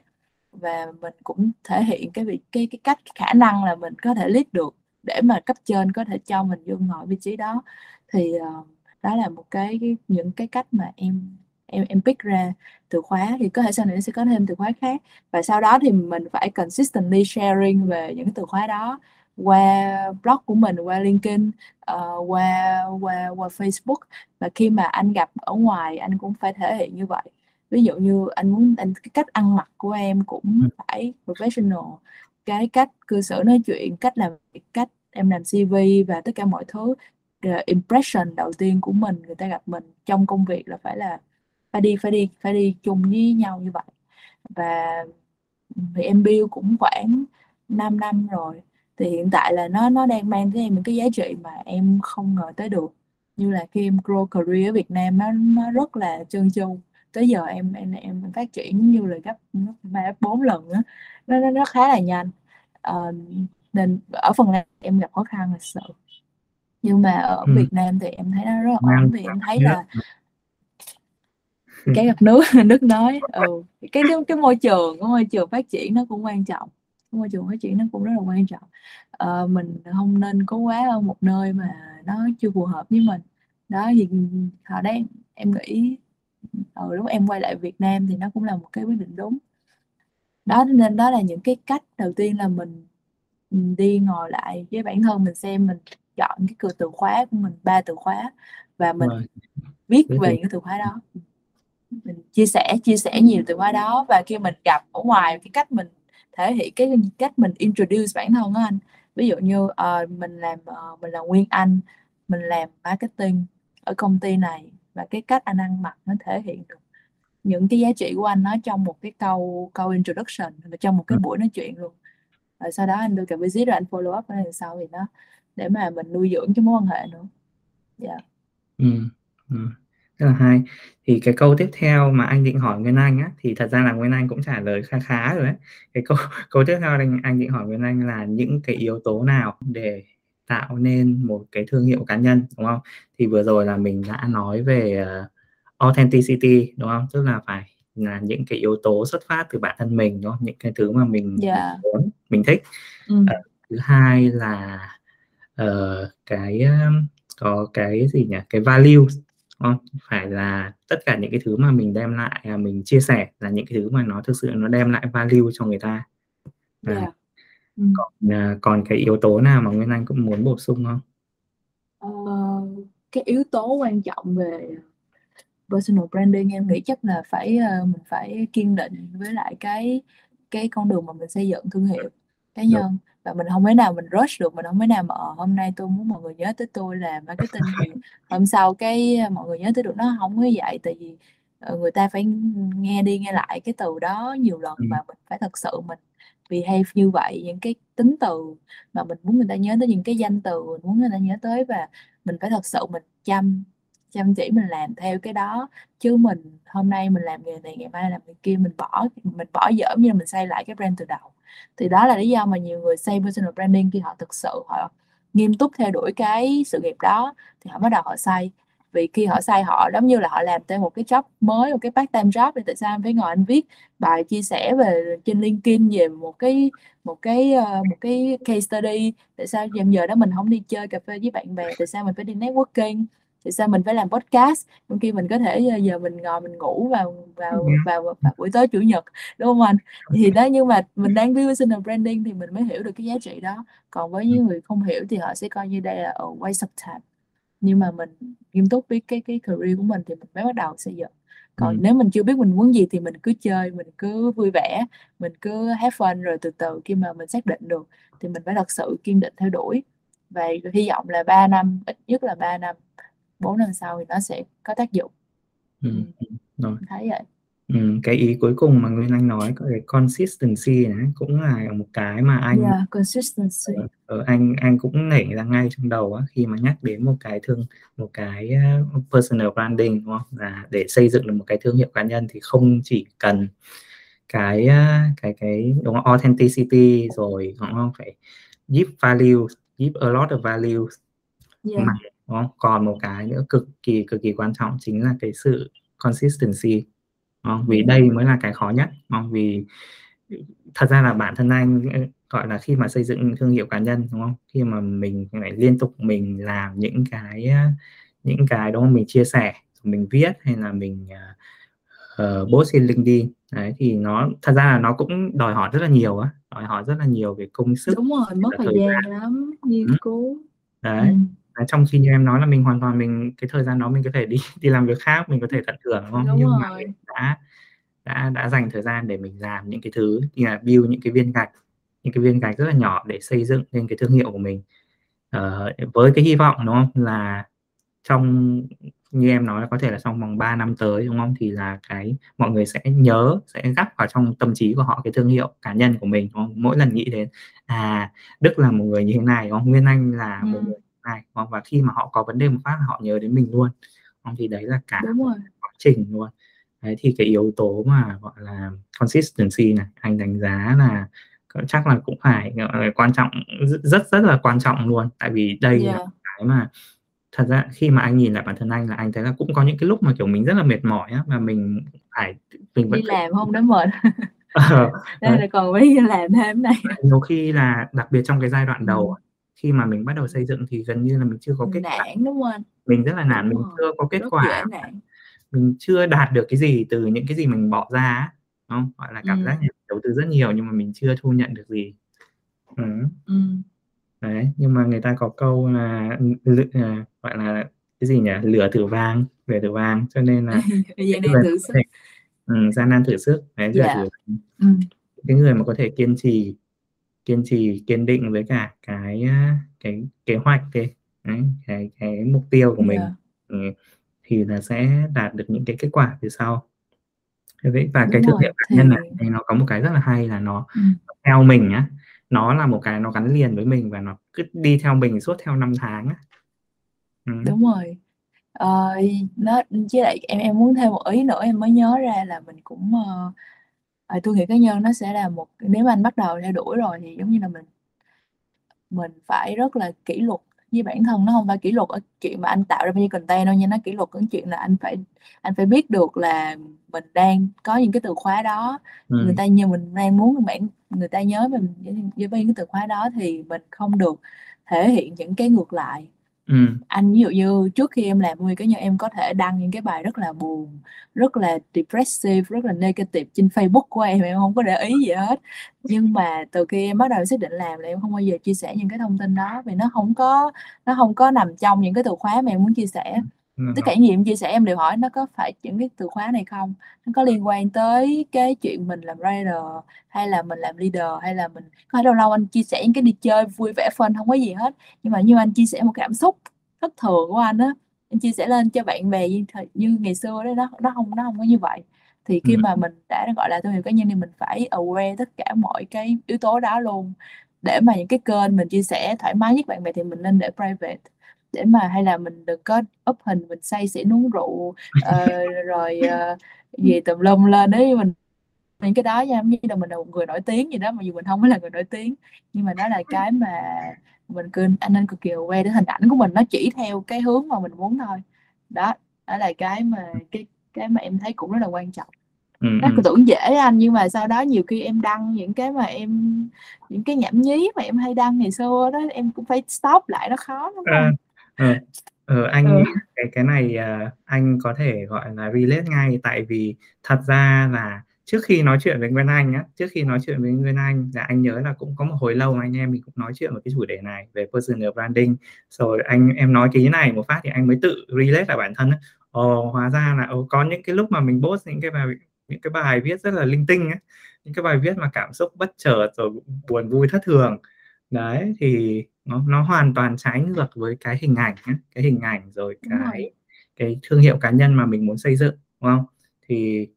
Và mình cũng thể hiện cái việc cái cái cách khả năng là mình có thể lead được để mà cấp trên có thể cho mình vô ngồi vị trí đó. Thì uh, đó là một cái, cái những cái cách mà em em em pick ra từ khóa. Thì có thể sau này sẽ có thêm từ khóa khác. Và sau đó thì mình phải consistently sharing về những từ khóa đó qua blog của mình qua LinkedIn uh, qua qua qua Facebook. Và khi mà anh gặp ở ngoài anh cũng phải thể hiện như vậy. Ví dụ như anh muốn anh cái cách ăn mặc của em cũng ừ. phải professional cái cách cư xử nói chuyện, cách làm cách em làm CV và tất cả mọi thứ. Impression đầu tiên của mình, người ta gặp mình trong công việc là phải là phải đi phải đi phải đi chung với nhau như vậy. Và thì em build cũng khoảng 5 năm rồi, thì hiện tại là nó nó đang mang tới em những cái giá trị mà em không ngờ tới được. Như là khi em grow career ở Việt Nam, nó nó rất là trơn tru tới giờ em em em phát triển như là gấp ba bốn lần đó. nó nó nó khá là nhanh. Uh, nên ở phần này em gặp khó khăn là sự nhưng mà ở ừ. Việt Nam thì em thấy nó rất là ổn vì em thấy là cái gặp nước [LAUGHS] nước nói ừ cái cái môi trường cái môi trường phát triển nó cũng quan trọng. Cái môi trường phát triển nó cũng rất là quan trọng. Ờ, mình không nên có quá ở một nơi mà nó chưa phù hợp với mình. Đó thì họ đấy em nghĩ ừ, lúc em quay lại Việt Nam thì nó cũng là một cái quyết định đúng. Đó nên đó là những cái cách đầu tiên là mình đi ngồi lại với bản thân mình xem mình chọn cái cửa từ khóa của mình ba từ khóa và mình rồi. viết về những từ khóa đó. Mình chia sẻ chia sẻ nhiều từ khóa đó và khi mình gặp ở ngoài cái cách mình thể hiện cái cách mình introduce bản thân đó anh. Ví dụ như uh, mình làm uh, mình là nguyên anh mình làm marketing ở công ty này và cái cách anh ăn mặc nó thể hiện được những cái giá trị của anh nó trong một cái câu câu introduction và trong một cái buổi nói chuyện luôn. Rồi sau đó anh đưa cả visit rồi anh follow up đằng sau thì nó để mà mình nuôi dưỡng cái mối quan hệ nữa. Dạ. Yeah. ừ. ừ. Rất là hay. Thì cái câu tiếp theo mà anh định hỏi Nguyên Anh á thì thật ra là Nguyên Anh cũng trả lời khá khá rồi đấy cái câu [LAUGHS] câu tiếp theo anh anh định hỏi Nguyên Anh là những cái yếu tố nào để tạo nên một cái thương hiệu cá nhân đúng không thì vừa rồi là mình đã nói về uh, authenticity đúng không tức là phải là những cái yếu tố xuất phát từ bản thân mình đúng không những cái thứ mà mình yeah. Dạ. muốn mình thích ừ. uh, thứ hai là uh, cái um, có cái gì nhỉ cái value không? phải là tất cả những cái thứ mà mình đem lại à, mình chia sẻ là những cái thứ mà nó thực sự nó đem lại value cho người ta à, yeah. Ừ. còn à, còn cái yếu tố nào mà Nguyên Anh cũng muốn bổ sung không? Uh, cái yếu tố quan trọng về personal branding em nghĩ chắc là phải uh, mình phải kiên định với lại cái cái con đường mà mình xây dựng thương hiệu cá nhân Đúng và mình không thể nào mình rush được mình không thể nào mà ờ, hôm nay tôi muốn mọi người nhớ tới tôi là marketing thì hôm sau cái ờ, mọi người nhớ tới được nó không có vậy tại vì ờ, người ta phải nghe đi nghe lại cái từ đó nhiều lần và mình phải thật sự mình behave như vậy, những cái tính từ mà mình muốn người ta nhớ tới, những cái danh từ mình muốn người ta nhớ tới và mình phải thật sự mình chăm chăm chỉ mình làm theo cái đó. Chứ mình hôm nay mình làm nghề này, ngày mai làm nghề kia, mình bỏ mình bỏ dở như là mình xây lại cái brand từ đầu. Thì đó là lý do mà nhiều người xây personal branding khi họ thực sự họ nghiêm túc theo đuổi cái sự nghiệp đó, thì họ bắt đầu họ xây vì khi họ xây họ giống như là họ làm thêm một cái job mới một cái part time job thì tại sao em phải ngồi anh viết bài chia sẻ về trên LinkedIn về một cái một cái uh, một cái case study? Tại sao giờ giờ đó mình không đi chơi cà phê với bạn bè? Tại sao mình phải đi networking? Thì sao mình phải làm podcast? Trong khi mình có thể giờ mình ngồi mình ngủ vào vào ừ. vào, vào buổi tối chủ nhật đúng không anh? Thì đó nhưng mà mình đang build personal branding thì mình mới hiểu được cái giá trị đó. Còn với những người không hiểu thì họ sẽ coi như đây là ở waste of time nhưng mà mình nghiêm túc với cái cái career của mình thì mình mới bắt đầu xây dựng còn ừ. nếu mình chưa biết mình muốn gì thì mình cứ chơi mình cứ vui vẻ mình cứ have fun rồi từ từ khi mà mình xác định được thì mình phải thật sự kiên định theo đuổi và hy vọng là 3 năm ít nhất là 3 năm 4 năm sau thì nó sẽ có tác dụng ừ. Rồi. thấy vậy Ừ, cái ý cuối cùng mà Nguyên Anh nói cái consistency này cũng là một cái mà anh yeah, consistency. Ở, ờ, anh anh cũng nảy ra ngay trong đầu á, khi mà nhắc đến một cái thương một cái uh, personal branding đúng không? Là để xây dựng được một cái thương hiệu cá nhân thì không chỉ cần cái uh, cái cái đúng không? authenticity rồi đúng không phải give value give a lot of value yeah. mà đúng không? còn một cái nữa cực kỳ cực kỳ quan trọng chính là cái sự consistency không? vì đây mới là cái khó nhất không? vì thật ra là bản thân anh gọi là khi mà xây dựng thương hiệu cá nhân đúng không khi mà mình phải liên tục mình làm những cái những cái đó mình chia sẻ mình viết hay là mình uh, post trên LinkedIn đấy thì nó thật ra là nó cũng đòi hỏi rất là nhiều á đòi hỏi rất là nhiều về công sức đúng rồi mất thời, thời gian, gian lắm nghiên cứu đấy ừ. Trong khi như em nói là mình hoàn toàn mình cái thời gian đó mình có thể đi [LAUGHS] đi làm việc khác mình có thể tận hưởng đúng không đúng nhưng rồi. mà mình đã đã đã dành thời gian để mình làm những cái thứ như là build những cái viên gạch những cái viên gạch rất là nhỏ để xây dựng lên cái thương hiệu của mình uh, với cái hy vọng đúng không là trong như em nói là có thể là trong vòng 3 năm tới đúng không thì là cái mọi người sẽ nhớ sẽ gắp vào trong tâm trí của họ cái thương hiệu cá nhân của mình đúng không? mỗi lần nghĩ đến à Đức là một người như thế này đúng không Nguyên Anh là ừ. một người này và khi mà họ có vấn đề một phát họ nhớ đến mình luôn không? thì đấy là cả quá trình luôn đấy thì cái yếu tố mà gọi là consistency này anh đánh giá là chắc là cũng phải là quan trọng rất rất là quan trọng luôn tại vì đây yeah. là cái mà thật ra khi mà anh nhìn lại bản thân anh là anh thấy là cũng có những cái lúc mà kiểu mình rất là mệt mỏi á và mình phải mình vẫn đi làm không đến mệt [LAUGHS] ờ, đây là còn phải làm thêm này nhiều khi là đặc biệt trong cái giai đoạn đầu. Khi mà mình bắt đầu xây dựng thì gần như là mình chưa có kết quả. Đúng không mình rất là nản mình chưa có kết quả. mình chưa đạt được cái gì từ những cái gì mình bỏ ra không? Gọi là cảm ừ. giác đầu tư rất nhiều nhưng mà mình chưa thu nhận được gì. Ừ. Ừ. Đấy nhưng mà người ta có câu là à, gọi là cái gì nhỉ? Lửa thử vang lửa thử vang cho nên là [LAUGHS] gian nan thử sức. ừ, gian nan thử sức. Đấy yeah. thử ừ. cái người mà có thể kiên trì kiên trì kiên định với cả cái cái kế hoạch cái cái cái mục tiêu của mình yeah. ừ, thì là sẽ đạt được những cái kết quả từ sau vậy và Đúng cái thương hiệu cá thì... nhân này thì nó có một cái rất là hay là nó ừ. theo mình nhá nó là một cái nó gắn liền với mình và nó cứ đi theo mình suốt theo năm tháng ừ. đúng rồi ờ, nó với lại em em muốn thêm một ý nữa em mới nhớ ra là mình cũng uh, thương hiệu cá nhân nó sẽ là một nếu mà anh bắt đầu theo đuổi rồi thì giống như là mình mình phải rất là kỷ luật với bản thân. Nó không phải kỷ luật ở chuyện mà anh tạo ra bao nhiêu content đâu nha nó kỷ luật ở chuyện là anh phải anh phải biết được là mình đang có những cái từ khóa đó. Ừ. người ta như mình đang muốn bạn người ta nhớ mình với, với những cái từ khóa đó thì mình không được thể hiện những cái ngược lại Ừ. Anh ví dụ như trước khi em làm nuôi cá nhân em có thể đăng những cái bài rất là buồn, rất là depressive, rất là negative trên Facebook của em, em không có để ý gì hết. Nhưng mà từ khi em bắt đầu xác định làm là em không bao giờ chia sẻ những cái thông tin đó vì nó không có nó không có nằm trong những cái từ khóa mà em muốn chia sẻ. Tất cả em chia sẻ em đều hỏi nó có phải những cái từ khóa này không? Nó có liên quan tới cái chuyện mình làm writer hay là mình làm leader hay là mình có đâu lâu anh chia sẻ những cái đi chơi vui vẻ phân không có gì hết. Nhưng mà như anh chia sẻ một cảm xúc thất thường của anh á anh chia sẻ lên cho bạn bè như, như ngày xưa đó nó nó không nó không có như vậy thì khi ừ. mà mình đã gọi là thương hiệu cá nhân thì mình phải aware tất cả mọi cái yếu tố đó luôn để mà những cái kênh mình chia sẻ thoải mái nhất bạn bè thì mình nên để private để mà hay là mình đừng có up hình mình say xỉn uống rượu uh, [LAUGHS] rồi uh, gì tùm lum lên đấy mình những cái đó nha như là mình là một người nổi tiếng gì đó mà dù mình không phải là người nổi tiếng nhưng mà đó là cái mà mình cứ anh nên cực kỳ aware để hình ảnh của mình nó chỉ theo cái hướng mà mình muốn thôi đó đó là cái mà cái cái mà em thấy cũng rất là quan trọng ừ, nó ừ. tưởng dễ anh nhưng mà sau đó nhiều khi em đăng những cái mà em những cái nhảm nhí mà em hay đăng ngày xưa đó em cũng phải stop lại nó khó không? À, ừ. Ừ, anh ừ. cái cái này uh, anh có thể gọi là relate ngay tại vì thật ra là trước khi nói chuyện với Nguyên Anh á trước khi nói chuyện với Nguyên Anh là anh nhớ là cũng có một hồi lâu anh em mình cũng nói chuyện về cái chủ đề này về personal branding rồi anh em nói cái này một phát thì anh mới tự relate lại bản thân ồ hóa ra là ồ, có những cái lúc mà mình post những cái bài những cái bài viết rất là linh tinh ấy, những cái bài viết mà cảm xúc bất chợt rồi buồn vui thất thường đấy thì nó nó hoàn toàn trái ngược với cái hình ảnh ấy, cái hình ảnh rồi cái cái thương hiệu cá nhân mà mình muốn xây dựng đúng không thì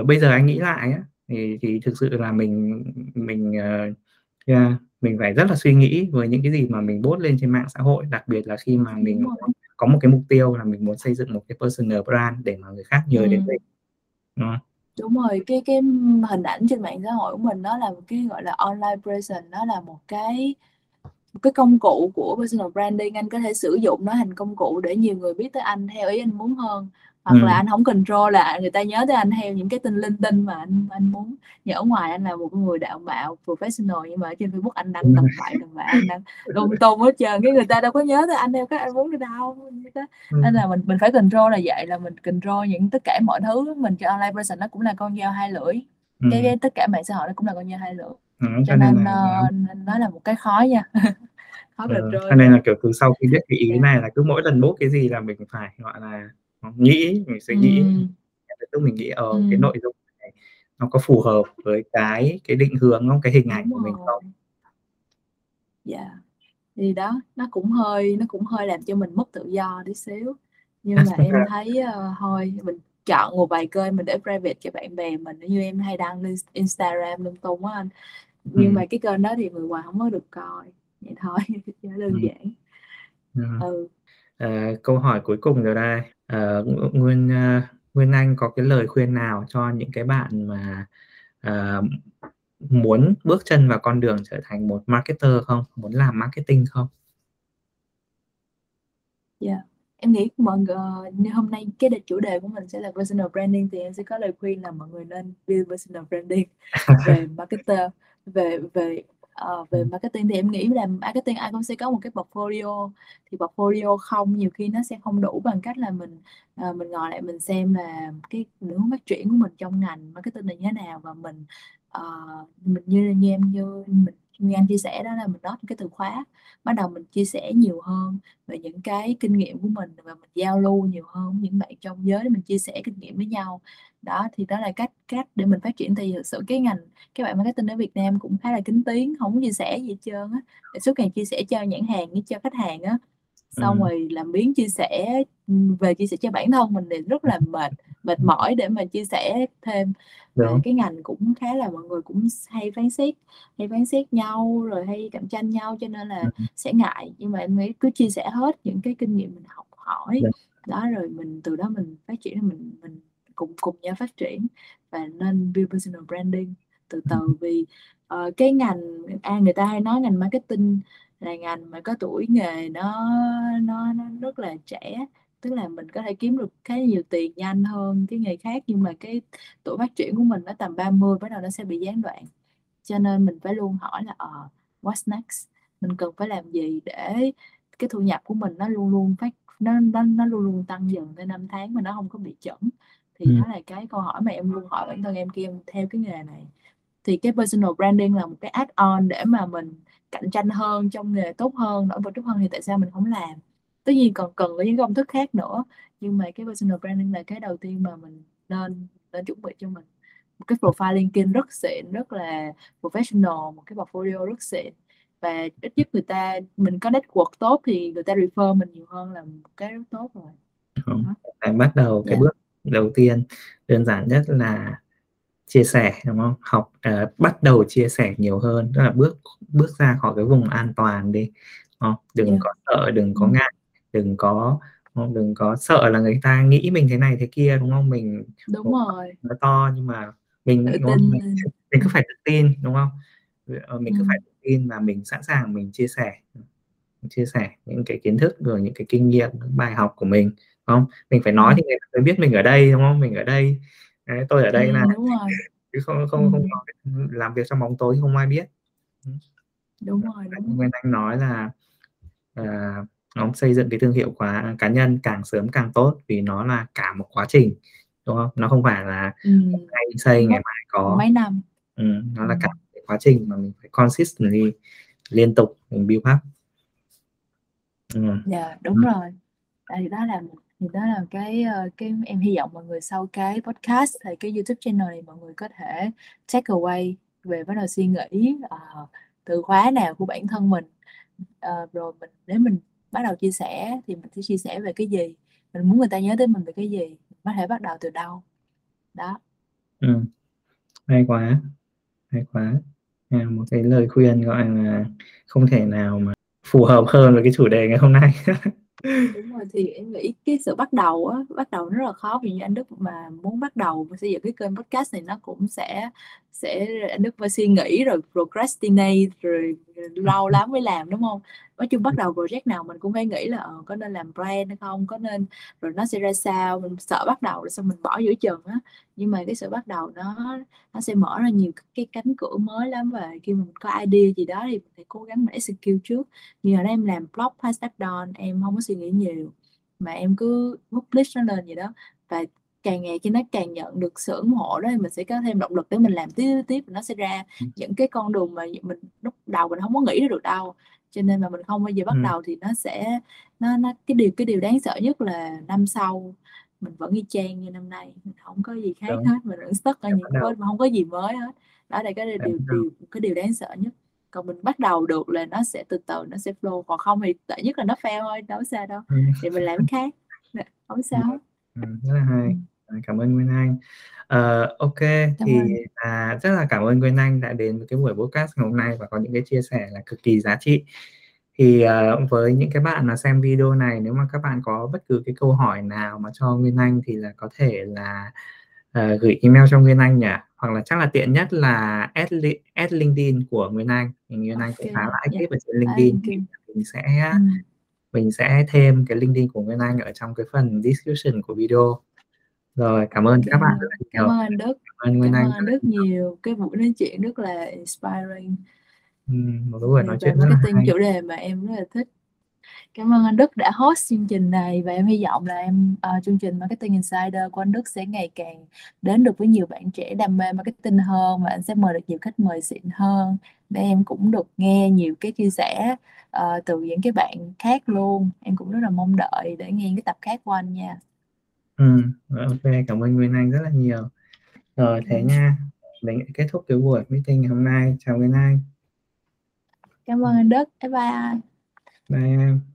uh, bây giờ anh nghĩ lại thì thì thực sự là mình mình uh, yeah, mình phải rất là suy nghĩ với những cái gì mà mình post lên trên mạng xã hội đặc biệt là khi mà mình có, có một cái mục tiêu là mình muốn xây dựng một cái personal brand để mà người khác nhớ ừ. đến mình đúng không? Đúng rồi, cái cái hình ảnh trên mạng xã hội của mình nó là một cái, gọi là, online presence nó là một cái một cái công cụ của personal branding, anh có thể sử dụng nó thành công cụ để nhiều người biết tới anh theo ý anh muốn hơn hoặc ừ. là anh không control là người ta nhớ tới anh theo những cái tin linh tinh mà anh anh muốn. Nhưng ở ngoài anh là một người đạo mạo professional nhưng mà trên Facebook anh đăng tầm bậy tầm bậy anh đăng lung tung hết trơn. Cái người ta đâu có nhớ tới anh theo các anh muốn đi đâu ừ. nên là mình mình phải control là vậy là mình control những tất cả mọi thứ. Mình cho online person nó cũng là con dao hai lưỡi. Ừ. cái, cái tất cả mạng xã hội nó cũng là con dao hai lưỡi. Ừ, cho, nên, là, uh, nó là một cái khó nha. [LAUGHS] Khó ừ, cho nên là kiểu từ sau khi biết cái ý này là cứ mỗi lần bố cái gì là mình phải gọi là nghĩ mình nghĩ ừ. tức mình nghĩ ở ừ. cái nội dung này nó có phù hợp với cái cái định hướng không cái hình ảnh của mình không dạ yeah. thì đó nó cũng hơi nó cũng hơi làm cho mình mất tự do tí xíu nhưng mà em [LAUGHS] thấy uh, thôi mình chọn một vài kênh mình để private cho bạn bè mình như em hay đăng lên Instagram lung tung á anh nhưng ừ. mà cái kênh đó thì người ngoài không có được coi vậy thôi [LAUGHS] đơn ừ. giản ừ. ừ. À, câu hỏi cuối cùng rồi đây à, nguyên uh, nguyên anh có cái lời khuyên nào cho những cái bạn mà uh, muốn bước chân vào con đường trở thành một marketer không muốn làm marketing không dạ yeah. em nghĩ mọi người hôm nay cái chủ đề của mình sẽ là personal branding thì em sẽ có lời khuyên là mọi người nên build personal branding [LAUGHS] về marketer về về uh, về marketing thì em nghĩ là marketing ai cũng sẽ có một cái portfolio. Thì portfolio không nhiều khi nó sẽ không đủ bằng cách là mình uh, mình ngồi lại mình xem là cái hướng phát triển của mình trong ngành marketing là như thế nào và mình uh, mình như như em như mình như anh chia sẻ đó là mình nói cái từ khóa, bắt đầu mình chia sẻ nhiều hơn về những cái kinh nghiệm của mình và mình giao lưu nhiều hơn với những bạn trong giới để mình chia sẻ kinh nghiệm với nhau. Đó, thì đó là cách cách để mình phát triển. Thì thực sự cái ngành các bạn marketing ở Việt Nam cũng khá là kính tiếng, không chia sẻ gì hết trơn á. Để suốt ngày chia sẻ cho nhãn hàng với cho khách hàng á xong ừ. rồi làm biến chia sẻ về chia sẻ cho bản thân mình thì rất là mệt mệt mỏi để mà chia sẻ thêm. Và cái ngành cũng khá là mọi người cũng hay phán xét hay phán xét nhau rồi hay cạnh tranh nhau cho nên là ừ. sẽ ngại. Nhưng mà em nghĩ cứ chia sẻ hết những cái kinh nghiệm mình học hỏi đó rồi mình từ đó mình phát triển mình mình cùng cùng nhau phát triển và nên build personal branding từ từ. Vì uh, cái ngành à, người ta hay nói ngành marketing là ngành mà có tuổi nghề nó nó nó rất là trẻ tức là mình có thể kiếm được khá nhiều tiền nhanh hơn cái nghề khác nhưng mà cái tuổi phát triển của mình nó tầm 30 bắt đầu nó sẽ bị gián đoạn. Cho nên mình phải luôn hỏi là uh, what's next? Mình cần phải làm gì để cái thu nhập của mình nó luôn luôn phát nó nó nó luôn luôn tăng dần theo năm tháng mà nó không có bị chậm thì ừ. đó là cái câu hỏi mà em luôn hỏi bản thân em khi em theo cái nghề này. Thì cái personal branding là một cái add on để mà mình cạnh tranh hơn trong nghề tốt hơn nổi bật tốt hơn thì tại sao mình không làm? Tất nhiên còn cần có những công thức khác nữa nhưng mà cái personal branding là cái đầu tiên mà mình nên nên chuẩn bị cho mình. Một cái profile LinkedIn rất xịn rất là professional một cái portfolio rất xịn. Và ít nhất người ta mình có network tốt thì người ta refer mình nhiều hơn là một cái rất tốt rồi. Không, bắt đầu cái yeah. Dạ. bước đầu tiên đơn giản nhất là chia sẻ đúng không? Học uh, bắt đầu chia sẻ nhiều hơn tức là bước bước ra khỏi cái vùng an toàn đi không? đừng yeah. Có sợ đừng có ngại đừng có không? đừng có sợ là người ta nghĩ mình thế này thế kia đúng không mình đúng rồi nó to nhưng mà mình mình, mình cứ phải tự tin đúng không ờ, mình cứ ừ. phải tự tin và mình sẵn sàng mình chia sẻ chia sẻ những cái kiến thức rồi những cái kinh nghiệm những bài học của mình không mình phải nói ừ. thì người ta mới biết mình ở đây đúng không mình ở đây Đấy, tôi ở đây ừ, là đúng rồi. [LAUGHS] chứ không không ừ. không có làm việc trong bóng tối không ai biết đúng rồi đúng Nguyên Anh nói là uh, ông xây dựng cái thương hiệu quá cá nhân càng sớm càng tốt vì nó là cả một quá trình đúng không? Nó không phải là ừ. ngày xây ngày mai có. Mấy năm. Ừ, nó là cả một quá trình mà mình phải consistently liên tục mình build up. Ừ. dạ đúng ừ. rồi. Thì đó là thì đó là cái ờ, cái em hy vọng mọi người sau cái podcast hay cái YouTube channel này mọi người có thể take away về bắt đầu suy nghĩ uh, từ khóa nào của bản thân mình. Uh, rồi mình nếu mình bắt đầu chia sẻ thì mình sẽ chia sẻ về cái gì? Mình muốn người ta nhớ tới mình về cái gì? Mình có thể bắt đầu từ đâu? Đó. Ừ. hay quá. Hay quá. À, một cái lời khuyên gọi là không thể nào mà phù hợp hơn với cái chủ đề ngày hôm nay. [LAUGHS] đúng rồi, thì em nghĩ cái sự bắt đầu á, bắt đầu nó rất là khó. Vì như anh Đức mà muốn bắt đầu xây dựng cái kênh podcast này, nó cũng sẽ sẽ anh Đức phải suy nghĩ rồi procrastinate rồi lâu lắm mới làm, đúng không? Nói chung bắt đầu project nào mình cũng phải nghĩ là ờ, có nên làm brand hay không có nên rồi nó sẽ ra sao mình sợ bắt đầu rồi xong mình bỏ giữa chừng á. Nhưng mà cái sự bắt đầu nó nó sẽ mở ra nhiều cái cánh cửa mới lắm và khi mà mình có idea gì đó thì mình phải cố gắng mình execute trước. Như là em làm blog hashtag don em không có suy nghĩ nhiều mà em cứ publish nó lên gì đó. Và càng ngày khi nó càng nhận được sự ủng hộ đó thì mình sẽ có thêm động lực để mình làm tiếp tiếp nó sẽ ra ừ. những cái con đường mà mình lúc đầu mình không có nghĩ được đâu cho nên là mình không bao giờ bắt ừ. đầu thì nó sẽ nó nó cái điều cái điều đáng sợ nhất là năm sau mình vẫn y chang như năm nay mình không có gì khác Đúng. hết mình vẫn stuck ở những cái mà không có gì mới hết. Đó là cái điều điều cái điều đáng sợ nhất. Còn mình bắt đầu được là nó sẽ từ từ nó sẽ flow còn không thì tệ nhất là nó fail thôi đâu sao đâu. Ừ. thì mình làm khác. Không sao ừ, rất là hay cảm ơn Nguyên Anh. Uh, ok cảm thì à, rất là cảm ơn Nguyên Anh đã đến với cái buổi podcast ngày hôm nay và có những cái chia sẻ là cực kỳ giá trị. Thì uh, với những cái bạn mà xem video này nếu mà các bạn có bất cứ cái câu hỏi nào mà cho Nguyên Anh thì là có thể là uh, gửi email cho Nguyên Anh nhỉ? Hoặc là chắc là tiện nhất là add, add LinkedIn của Nguyên Anh. Thì Nguyên Anh cũng khá là active yeah. ở trên LinkedIn. thì mình sẽ ừ. mình sẽ thêm cái LinkedIn của Nguyên Anh ở trong cái phần description của video rồi cảm ơn các bạn rất là nhiều. cảm ơn Đức. Cảm ơn Nguyên cảm Anh. ơn Đức nhiều. Cái buổi nói chuyện rất là inspiring. Ừ, một cái buổi nói chuyện rất là hay. chủ đề mà em rất là thích. Cảm ơn anh Đức đã host chương trình này và em hy vọng là em uh, chương trình Marketing Insider của anh Đức sẽ ngày càng đến được với nhiều bạn trẻ đam mê marketing hơn và anh sẽ mời được nhiều khách mời xịn hơn. Để em cũng được nghe nhiều cái chia sẻ uh, từ những cái bạn khác luôn. Em cũng rất là mong đợi để nghe cái tập khác của anh nha. Ừ, ok, cảm ơn Nguyên Anh rất là nhiều. Rồi thế nha, mình kết thúc cái buổi meeting ngày hôm nay. Chào Nguyên Anh. Cảm ơn anh Đức. Bye bye. Bye em.